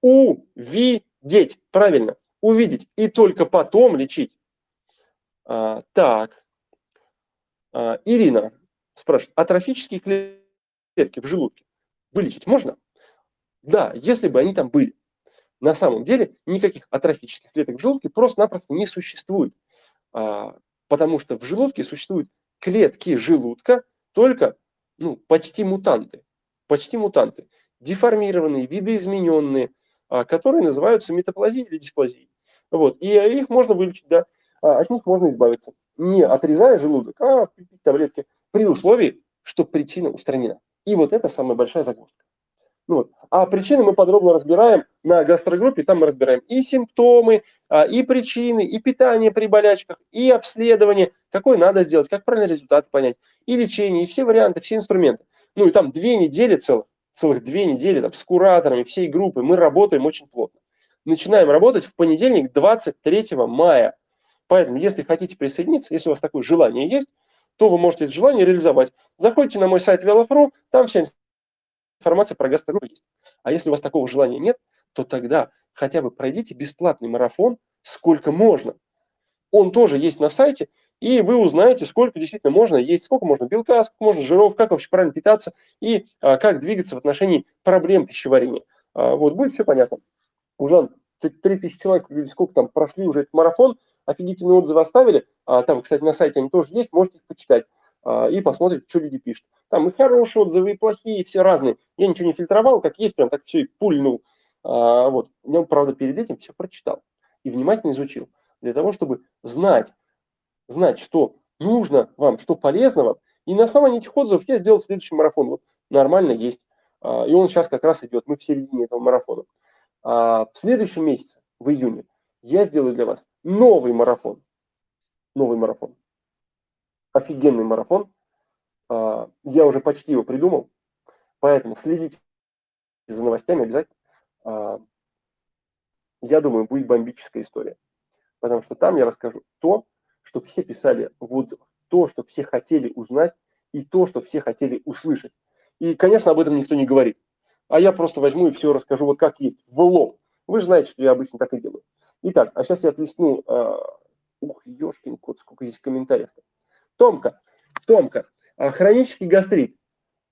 [SPEAKER 1] увидеть, правильно, увидеть, и только потом лечить. А, так, а, Ирина спрашивает, атрофические клетки в желудке вылечить можно? Да, если бы они там были. На самом деле никаких атрофических клеток в желудке просто-напросто не существует. А, потому что в желудке существуют клетки желудка, только ну, почти мутанты. Почти мутанты. Деформированные, видоизмененные, а, которые называются метаплазией или дисплазией. Вот. И их можно вылечить, да. А, от них можно избавиться. Не отрезая желудок, а пить таблетки при условии, что причина устранена. И вот это самая большая загвоздка. Вот. А причины мы подробно разбираем на гастрогруппе, там мы разбираем и симптомы, а, и причины, и питание при болячках, и обследование, какое надо сделать, как правильно результаты понять, и лечение, и все варианты, все инструменты. Ну и там две недели целых, целых две недели там, с кураторами всей группы мы работаем очень плотно. Начинаем работать в понедельник 23 мая. Поэтому, если хотите присоединиться, если у вас такое желание есть, то вы можете это желание реализовать. Заходите на мой сайт Велофру, там вся информация про гастрогруппу есть. А если у вас такого желания нет, то тогда хотя бы пройдите бесплатный марафон сколько можно. Он тоже есть на сайте, и вы узнаете, сколько действительно можно есть, сколько можно белка, сколько можно жиров, как вообще правильно питаться и а, как двигаться в отношении проблем пищеварения. А, вот, будет все понятно. Уже 3000 человек, сколько там прошли уже этот марафон, офигительные отзывы оставили. А, там, кстати, на сайте они тоже есть, можете их почитать. А, и посмотрит, что люди пишут. Там и хорошие отзывы, и плохие, и все разные. Я ничего не фильтровал, как есть, прям так все и пульнул. А, вот. Я, правда, перед этим все прочитал и внимательно изучил. Для того, чтобы знать, знать, что нужно вам, что полезно вам. И на основании этих отзывов я сделал следующий марафон. Вот нормально есть. А, и он сейчас как раз идет. Мы в середине этого марафона. В следующем месяце, в июне, я сделаю для вас новый марафон. Новый марафон офигенный марафон. А, я уже почти его придумал, поэтому следите за новостями обязательно. А, я думаю, будет бомбическая история. Потому что там я расскажу то, что все писали в отзывах, то, что все хотели узнать, и то, что все хотели услышать. И, конечно, об этом никто не говорит. А я просто возьму и все расскажу вот как есть, в лоб. Вы же знаете, что я обычно так и делаю. Итак, а сейчас я отлесну... Э, ух, ешкин кот, сколько здесь комментариев-то. Томка, Томка, а хронический гастрит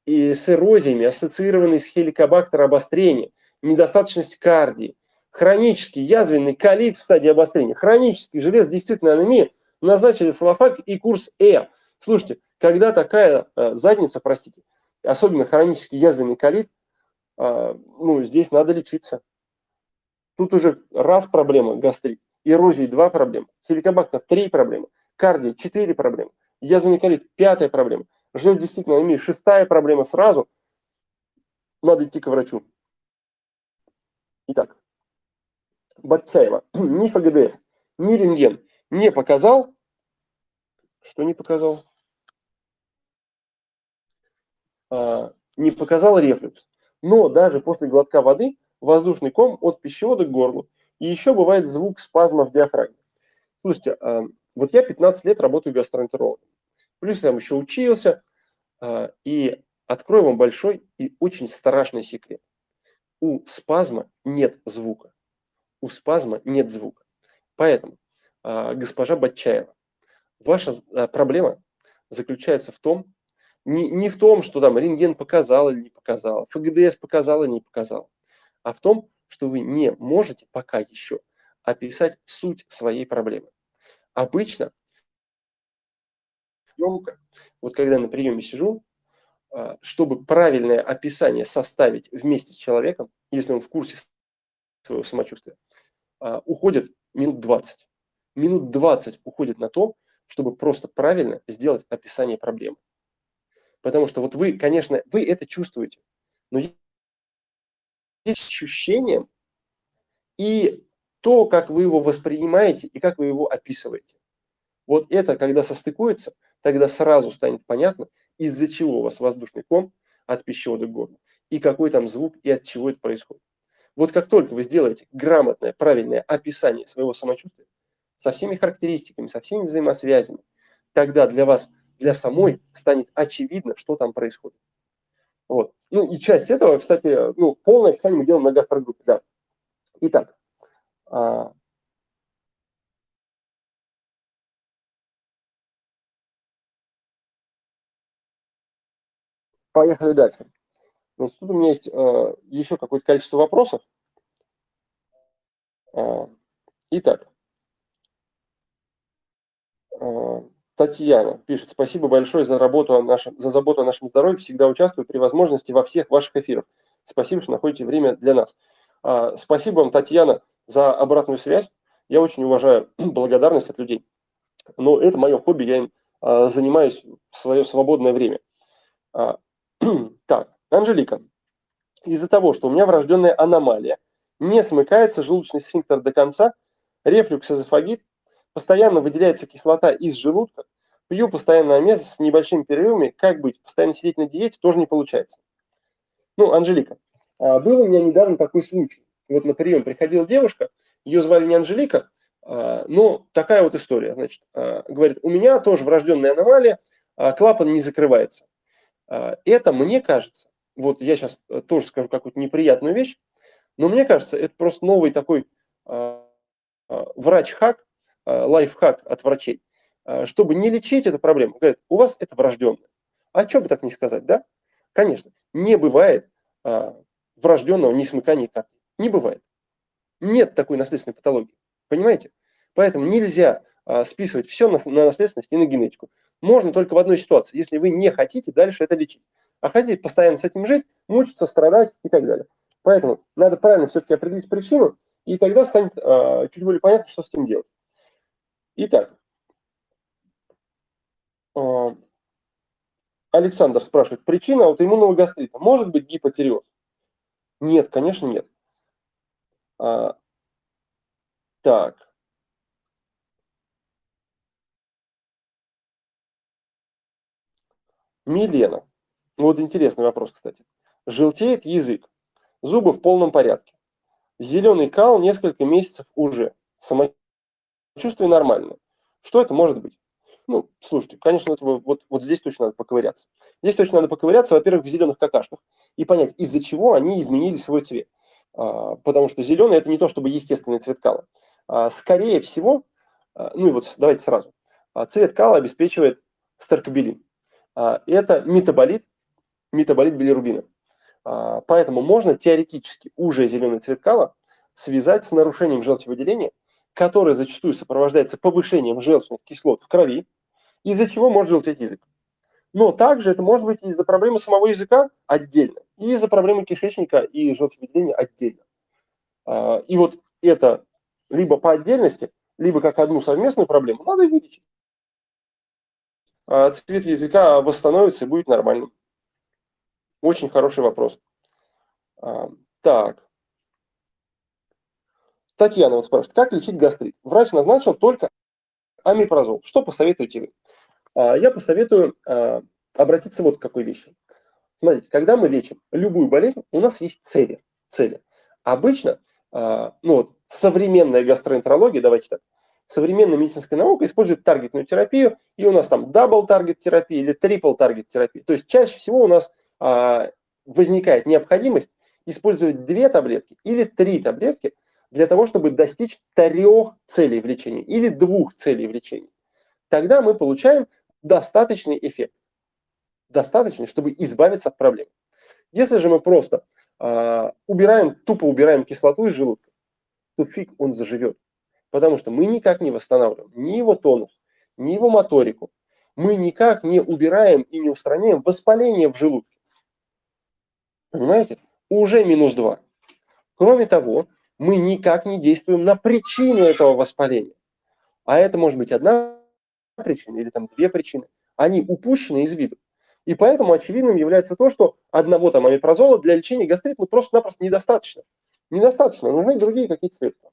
[SPEAKER 1] и с эрозиями, ассоциированный с хеликобактером обострения, недостаточность кардии, хронический язвенный колит в стадии обострения, хронический железодефицитная анемия, назначили салафак и курс Э. Слушайте, когда такая э, задница, простите, особенно хронический язвенный колит, э, ну, здесь надо лечиться. Тут уже раз проблема гастрит, эрозии два проблемы, хеликобактер три проблемы, кардия четыре проблемы, язвенный пятая проблема, железодефицитная анемия шестая проблема сразу, надо идти к врачу. Итак, Батчаева, ни ФГДС, ни рентген не показал, что не показал? А, не показал рефлюкс. Но даже после глотка воды воздушный ком от пищевода к горлу. И еще бывает звук спазма в диафрагме. Слушайте, а, вот я 15 лет работаю гастроэнтерологом. Плюс я там еще учился. А, и открою вам большой и очень страшный секрет. У спазма нет звука. У спазма нет звука. Поэтому, госпожа Батчаева, Ваша э, проблема заключается в том, не, не в том, что там рентген показал или не показал, ФГДС показал или не показал, а в том, что вы не можете пока еще описать суть своей проблемы. Обычно, вот когда на приеме сижу, э, чтобы правильное описание составить вместе с человеком, если он в курсе своего самочувствия, э, уходит минут 20. Минут 20 уходит на то, чтобы просто правильно сделать описание проблемы. Потому что вот вы, конечно, вы это чувствуете, но есть ощущение и то, как вы его воспринимаете и как вы его описываете. Вот это, когда состыкуется, тогда сразу станет понятно, из-за чего у вас воздушный ком от пищевода к горлу, и какой там звук, и от чего это происходит. Вот как только вы сделаете грамотное, правильное описание своего самочувствия, со всеми характеристиками, со всеми взаимосвязями, тогда для вас, для самой станет очевидно, что там происходит. Вот. Ну и часть этого, кстати, ну, полное описание мы делаем на гастрогруппе, да. Итак, Поехали дальше. Значит, тут у меня есть э, еще какое-то количество вопросов. Э, итак, Э, Татьяна пишет, спасибо большое за работу о нашем, за заботу о нашем здоровье. Всегда участвую при возможности во всех ваших эфирах. Спасибо, что находите время для нас. А, спасибо вам, Татьяна, за обратную связь. Я очень уважаю благодарность от людей. Но это мое хобби, я им а, занимаюсь в свое свободное время. Так, Анжелика. Из-за того, что у меня врожденная аномалия, не смыкается желудочный сфинктер до конца, рефлюкс, эзофагит, постоянно выделяется кислота из желудка, пью постоянно амезы с небольшими перерывами, как быть? Постоянно сидеть на диете тоже не получается. Ну, Анжелика, а, был у меня недавно такой случай. Вот на прием приходила девушка, ее звали не Анжелика, а, но такая вот история. Значит, а, говорит, у меня тоже врожденная аномалия, клапан не закрывается. Это, мне кажется, вот я сейчас тоже скажу какую-то неприятную вещь, но мне кажется, это просто новый такой врач-хак, Э, лайфхак от врачей, э, чтобы не лечить эту проблему. Говорят, у вас это врожденное. А что бы так не сказать, да? Конечно, не бывает а, врожденного несмыкания карты. Не бывает. Нет такой наследственной патологии. Понимаете? Поэтому нельзя а, списывать все на, на наследственность и на генетику. Можно только в одной ситуации, если вы не хотите дальше это лечить. А хотите постоянно с этим жить, мучиться, страдать и так далее. Поэтому надо правильно все-таки определить причину, и тогда станет а, чуть более понятно, что с этим делать. Итак, а, Александр спрашивает, причина аутоиммунного гастрита может быть гипотереоз? Нет, конечно, нет. А, так. Милена. Вот интересный вопрос, кстати. Желтеет язык. Зубы в полном порядке. Зеленый кал несколько месяцев уже. Самочувствие нормальное. Что это может быть? Ну, слушайте, конечно, это вот, вот здесь точно надо поковыряться. Здесь точно надо поковыряться, во-первых, в зеленых какашках и понять, из-за чего они изменили свой цвет. А, потому что зеленый – это не то, чтобы естественный цвет кала. А, скорее всего, а, ну и вот давайте сразу. А, цвет кала обеспечивает старкобелин. А, это метаболит, метаболит билирубина. А, поэтому можно теоретически уже зеленый цвет кала связать с нарушением желчевыделения, которое зачастую сопровождается повышением желчных кислот в крови, из-за чего может желтеть язык. Но также это может быть из-за проблемы самого языка отдельно, и из-за проблемы кишечника и желчевыделения отдельно. А, и вот это либо по отдельности, либо как одну совместную проблему надо вылечить. А цвет языка восстановится и будет нормальным. Очень хороший вопрос. А, так. Татьяна вот спрашивает, как лечить гастрит? Врач назначил только амипрозол. Что посоветуете вы? А, я посоветую обратиться вот к какой вещи. Смотрите, когда мы лечим любую болезнь, у нас есть цели. цели. Обычно, ну вот, современная гастроэнтерология, давайте так, современная медицинская наука использует таргетную терапию, и у нас там double target терапия или triple target терапия. То есть чаще всего у нас а, возникает необходимость использовать две таблетки или три таблетки для того, чтобы достичь трех целей в лечении или двух целей в лечении. Тогда мы получаем достаточный эффект. Достаточный, чтобы избавиться от проблем. Если же мы просто э, убираем, тупо убираем кислоту из желудка, то фиг он заживет. Потому что мы никак не восстанавливаем ни его тонус, ни его моторику. Мы никак не убираем и не устраняем воспаление в желудке. Понимаете? Уже минус 2. Кроме того, мы никак не действуем на причину этого воспаления. А это может быть одна причина или там две причины. Они упущены из виду. И поэтому очевидным является то, что одного там амипрозола для лечения гастрита ну, просто-напросто недостаточно. Недостаточно, нужны другие какие-то средства.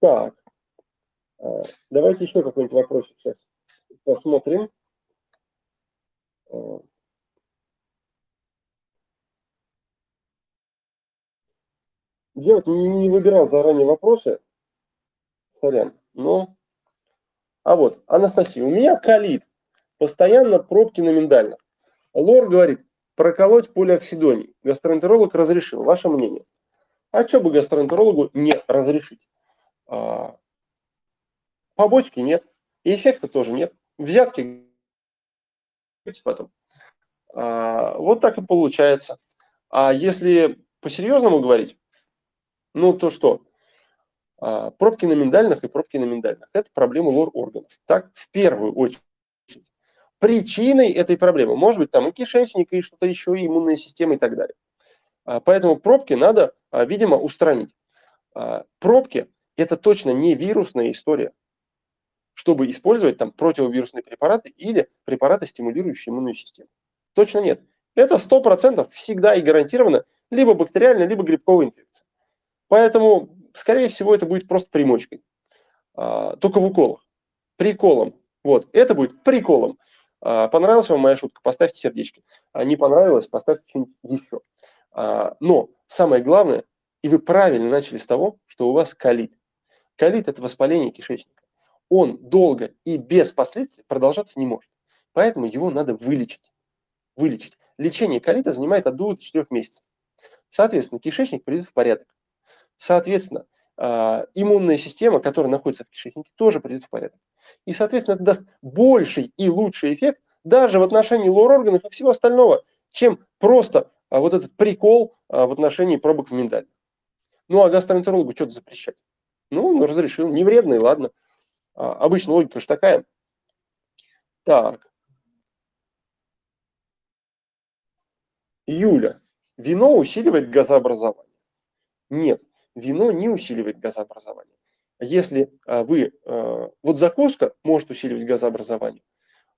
[SPEAKER 1] Так, а, давайте еще какой-нибудь вопрос сейчас посмотрим. А, Я вот не выбирал заранее вопросы, сорян, но... А вот, Анастасия, у меня калит, постоянно пробки на миндальных. Лор говорит, проколоть полиоксидоний. Гастроэнтеролог разрешил. Ваше мнение? А что бы гастроэнтерологу не разрешить? А, побочки нет, и эффекта тоже нет. Взятки потом. А, вот так и получается. А если по-серьезному говорить, ну, то что? А, пробки на миндальных и пробки на миндальных – это проблема лор-органов. Так, в первую очередь. Причиной этой проблемы может быть там и кишечник, и что-то еще, и иммунная система и так далее. Поэтому пробки надо, видимо, устранить. Пробки – это точно не вирусная история, чтобы использовать там противовирусные препараты или препараты, стимулирующие иммунную систему. Точно нет. Это 100% всегда и гарантированно либо бактериальная, либо грибковая инфекция. Поэтому, скорее всего, это будет просто примочкой. А, только в уколах. Приколом. Вот, это будет приколом. А, понравилась вам моя шутка? Поставьте сердечки. А не понравилось? Поставьте что-нибудь еще. А, но самое главное, и вы правильно начали с того, что у вас колит. Колит – это воспаление кишечника. Он долго и без последствий продолжаться не может. Поэтому его надо вылечить. Вылечить. Лечение колита занимает от 2 до 4 месяцев. Соответственно, кишечник придет в порядок. Соответственно, а, иммунная система, которая находится в кишечнике, тоже придет в порядок. И, соответственно, это даст больший и лучший эффект даже в отношении лор-органов и всего остального, чем просто а, вот этот прикол а, в отношении пробок в миндаль. Ну, а гастроэнтерологу что-то запрещать? Ну, разрешил. Не и ладно. Обычно логика же такая. Так. Юля. Вино усиливает газообразование? Нет вино не усиливает газообразование. Если а, вы, а, вот закуска может усиливать газообразование,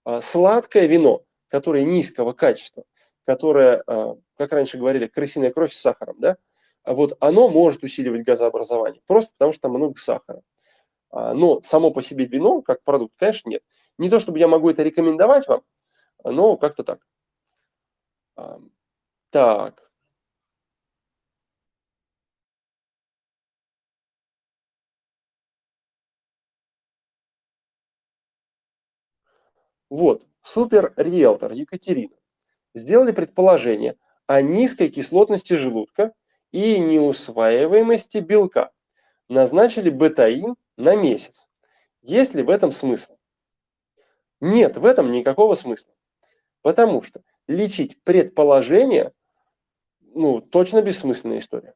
[SPEAKER 1] а сладкое вино, которое низкого качества, которое, как раньше говорили, крысиная кровь с сахаром, да, а вот оно может усиливать газообразование, просто потому что там много сахара. А, но само по себе вино, как продукт, конечно, нет. Не то, чтобы я могу это рекомендовать вам, но как-то так. А, так. Вот, супер риэлтор Екатерина сделали предположение о низкой кислотности желудка и неусваиваемости белка. Назначили бетаин на месяц. Есть ли в этом смысл? Нет, в этом никакого смысла. Потому что лечить предположение, ну, точно бессмысленная история.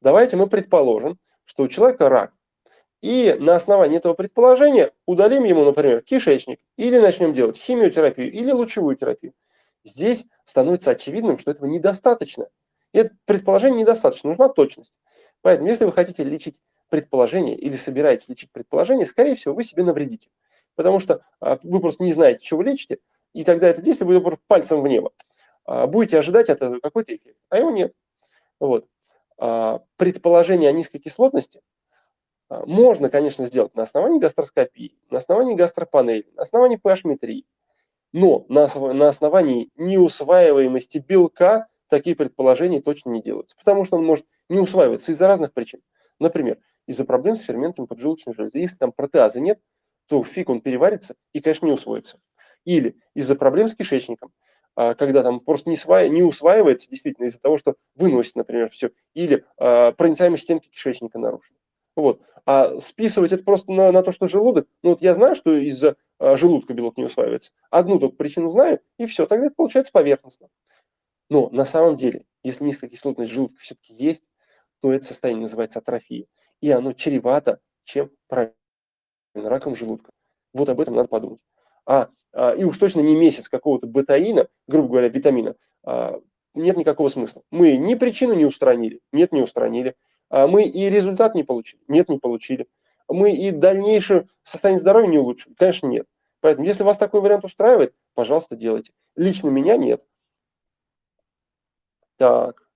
[SPEAKER 1] Давайте мы предположим, что у человека рак. И на основании этого предположения удалим ему, например, кишечник, или начнем делать химиотерапию, или лучевую терапию. Здесь становится очевидным, что этого недостаточно. И это предположение недостаточно, нужна точность. Поэтому, если вы хотите лечить предположение или собираетесь лечить предположение, скорее всего, вы себе навредите. Потому что а, вы просто не знаете, что вы лечите, и тогда это действие будет просто пальцем в небо. А, будете ожидать от этого какой-то эффект, а его нет. Вот. А, предположение о низкой кислотности можно, конечно, сделать на основании гастроскопии, на основании гастропанели, на основании pH-метрии, но на основании неусваиваемости белка такие предположения точно не делаются, потому что он может не усваиваться из-за разных причин. Например, из-за проблем с ферментами поджелудочной железы. Если там протеаза нет, то фиг он переварится и, конечно, не усвоится. Или из-за проблем с кишечником, а, когда там просто не, свай, не усваивается действительно из-за того, что выносит, например, все, или а, проницаемость стенки кишечника нарушена. Вот. А списывать это просто на, на то, что желудок, ну вот я знаю, что из-за а, желудка белок не усваивается. Одну только причину знаю, и все, тогда это получается поверхностно. Но на самом деле, если низкая кислотность желудка все-таки есть, то это состояние называется атрофией. И оно чревато чем правильно раком желудка. Вот об этом надо подумать. А, а и уж точно не месяц какого-то бетаина, грубо говоря, витамина, а, нет никакого смысла. Мы ни причину не устранили, нет, не устранили. А мы и результат не получили, нет, не получили. Мы и дальнейшее состояние здоровья не улучшили, конечно, нет. Поэтому, если вас такой вариант устраивает, пожалуйста, делайте. Лично меня нет. Так.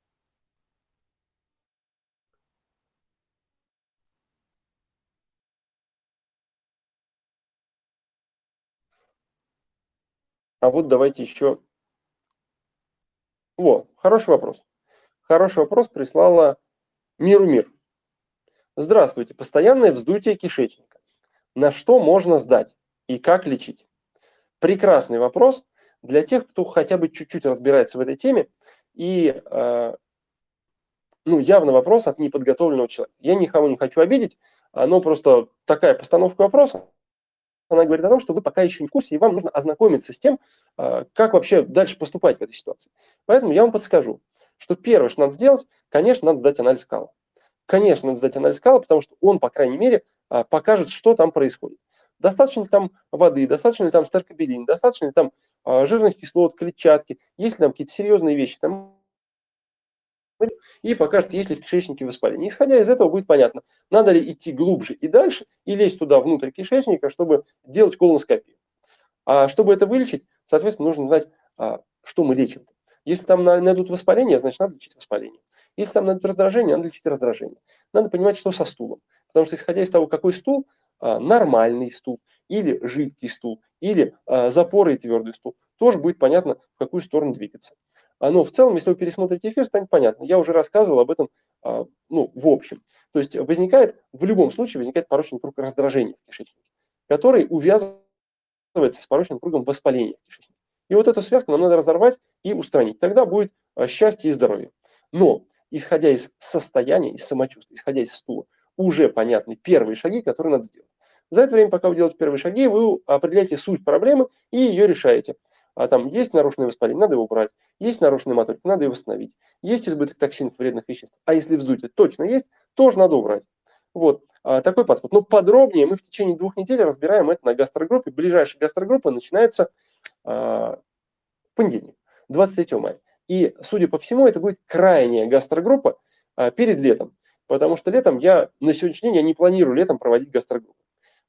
[SPEAKER 1] А вот давайте еще... О, хороший вопрос. Хороший вопрос прислала Миру Мир. Здравствуйте. Постоянное вздутие кишечника. На что можно сдать и как лечить? Прекрасный вопрос для тех, кто хотя бы чуть-чуть разбирается в этой теме. И э, ну, явно вопрос от неподготовленного человека. Я никого не хочу обидеть, но просто такая постановка вопроса она говорит о том, что вы пока еще не в курсе, и вам нужно ознакомиться с тем, а, как вообще дальше поступать в этой ситуации. Поэтому я вам подскажу, что первое, что надо сделать, конечно, надо сдать анализ кала. Конечно, надо сдать анализ кала, потому что он, по крайней мере, а, покажет, что там происходит. Достаточно ли там воды, достаточно ли там старкобелин, достаточно ли там а, жирных кислот, клетчатки, есть ли там какие-то серьезные вещи, там и покажет, есть ли в кишечнике воспаление. Исходя из этого будет понятно, надо ли идти глубже и дальше, и лезть туда внутрь кишечника, чтобы делать колоноскопию. А чтобы это вылечить, соответственно, нужно знать, а, что мы лечим. Если там найдут воспаление, значит, надо лечить воспаление. Если там найдут раздражение, надо лечить раздражение. Надо понимать, что со стулом. Потому что, исходя из того, какой стул, а, нормальный стул, или жидкий стул, или а, запоры и твердый стул, тоже будет понятно, в какую сторону двигаться. А, но в целом, если вы пересмотрите эфир, станет понятно. Я уже рассказывал об этом, а, ну, в общем. То есть возникает, в любом случае, возникает порочный круг раздражения в кишечнике, который увязывается с порочным кругом воспаления в кишечнике. И вот эту связку нам надо разорвать и устранить. Тогда будет а, счастье и здоровье. Но, исходя из состояния, из самочувствия, исходя из стула, уже понятны первые шаги, которые надо сделать. За это время, пока вы делаете первые шаги, вы определяете суть проблемы и ее решаете. А там есть нарушенное воспаление, надо его убрать. Есть нарушенная моторика, надо ее восстановить. Есть избыток токсинов, вредных веществ. А если вздутие точно есть, тоже надо убрать. Вот а, такой подход. Но подробнее мы в течение двух недель разбираем это на гастрогруппе. Ближайшая гастрогруппа начинается а, в понедельник, 23 мая. И, судя по всему, это будет крайняя гастрогруппа а, перед летом. Потому что летом я, на сегодняшний день, я не планирую летом проводить гастрогруппу.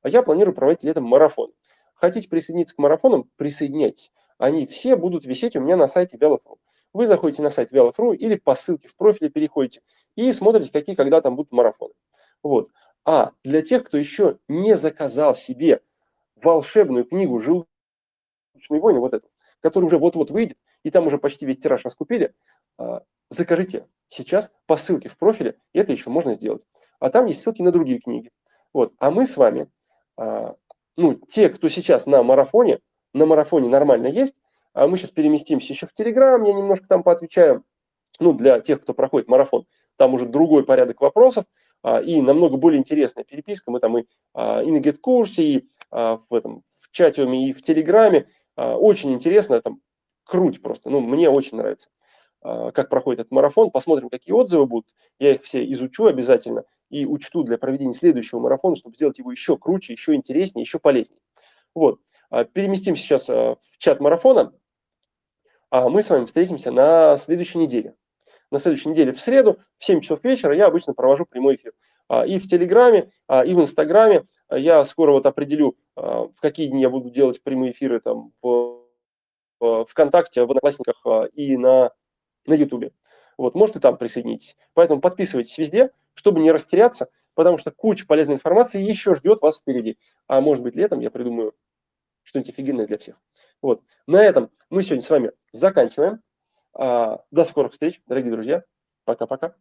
[SPEAKER 1] А я планирую проводить летом марафон. Хотите присоединиться к марафонам? Присоединяйтесь они все будут висеть у меня на сайте Велофру. Вы заходите на сайт Велофру или по ссылке в профиле переходите и смотрите, какие когда там будут марафоны. Вот. А для тех, кто еще не заказал себе волшебную книгу «Желудочные войны», вот эту, которая уже вот-вот выйдет, и там уже почти весь тираж раскупили, а, закажите сейчас по ссылке в профиле, это еще можно сделать. А там есть ссылки на другие книги. Вот. А мы с вами, ну, те, кто сейчас на марафоне, на марафоне нормально есть. А мы сейчас переместимся еще в Телеграм, я немножко там поотвечаю. Ну, для тех, кто проходит марафон, там уже другой порядок вопросов а, и намного более интересная переписка. Мы там и, а, и на GetCourse, и а, в, этом, в чате, и в Телеграме. А, очень интересно, там круть просто. Ну, мне очень нравится, а, как проходит этот марафон. Посмотрим, какие отзывы будут. Я их все изучу обязательно и учту для проведения следующего марафона, чтобы сделать его еще круче, еще интереснее, еще полезнее. Вот. А, переместим сейчас а, в чат марафона. А мы с вами встретимся на следующей неделе. На следующей неделе в среду в 7 часов вечера я обычно провожу прямой эфир. И в Телеграме, и в Инстаграме. Я скоро вот определю, в какие дни я буду делать прямые эфиры там в ВКонтакте, в Одноклассниках и на, на Ютубе. Вот, можете там присоединитесь. Поэтому подписывайтесь везде, чтобы не растеряться, потому что куча полезной информации еще ждет вас впереди. А может быть, летом я придумаю что-нибудь офигенное для всех. Вот. На этом мы сегодня с вами заканчиваем. А, до скорых встреч, дорогие друзья. Пока-пока.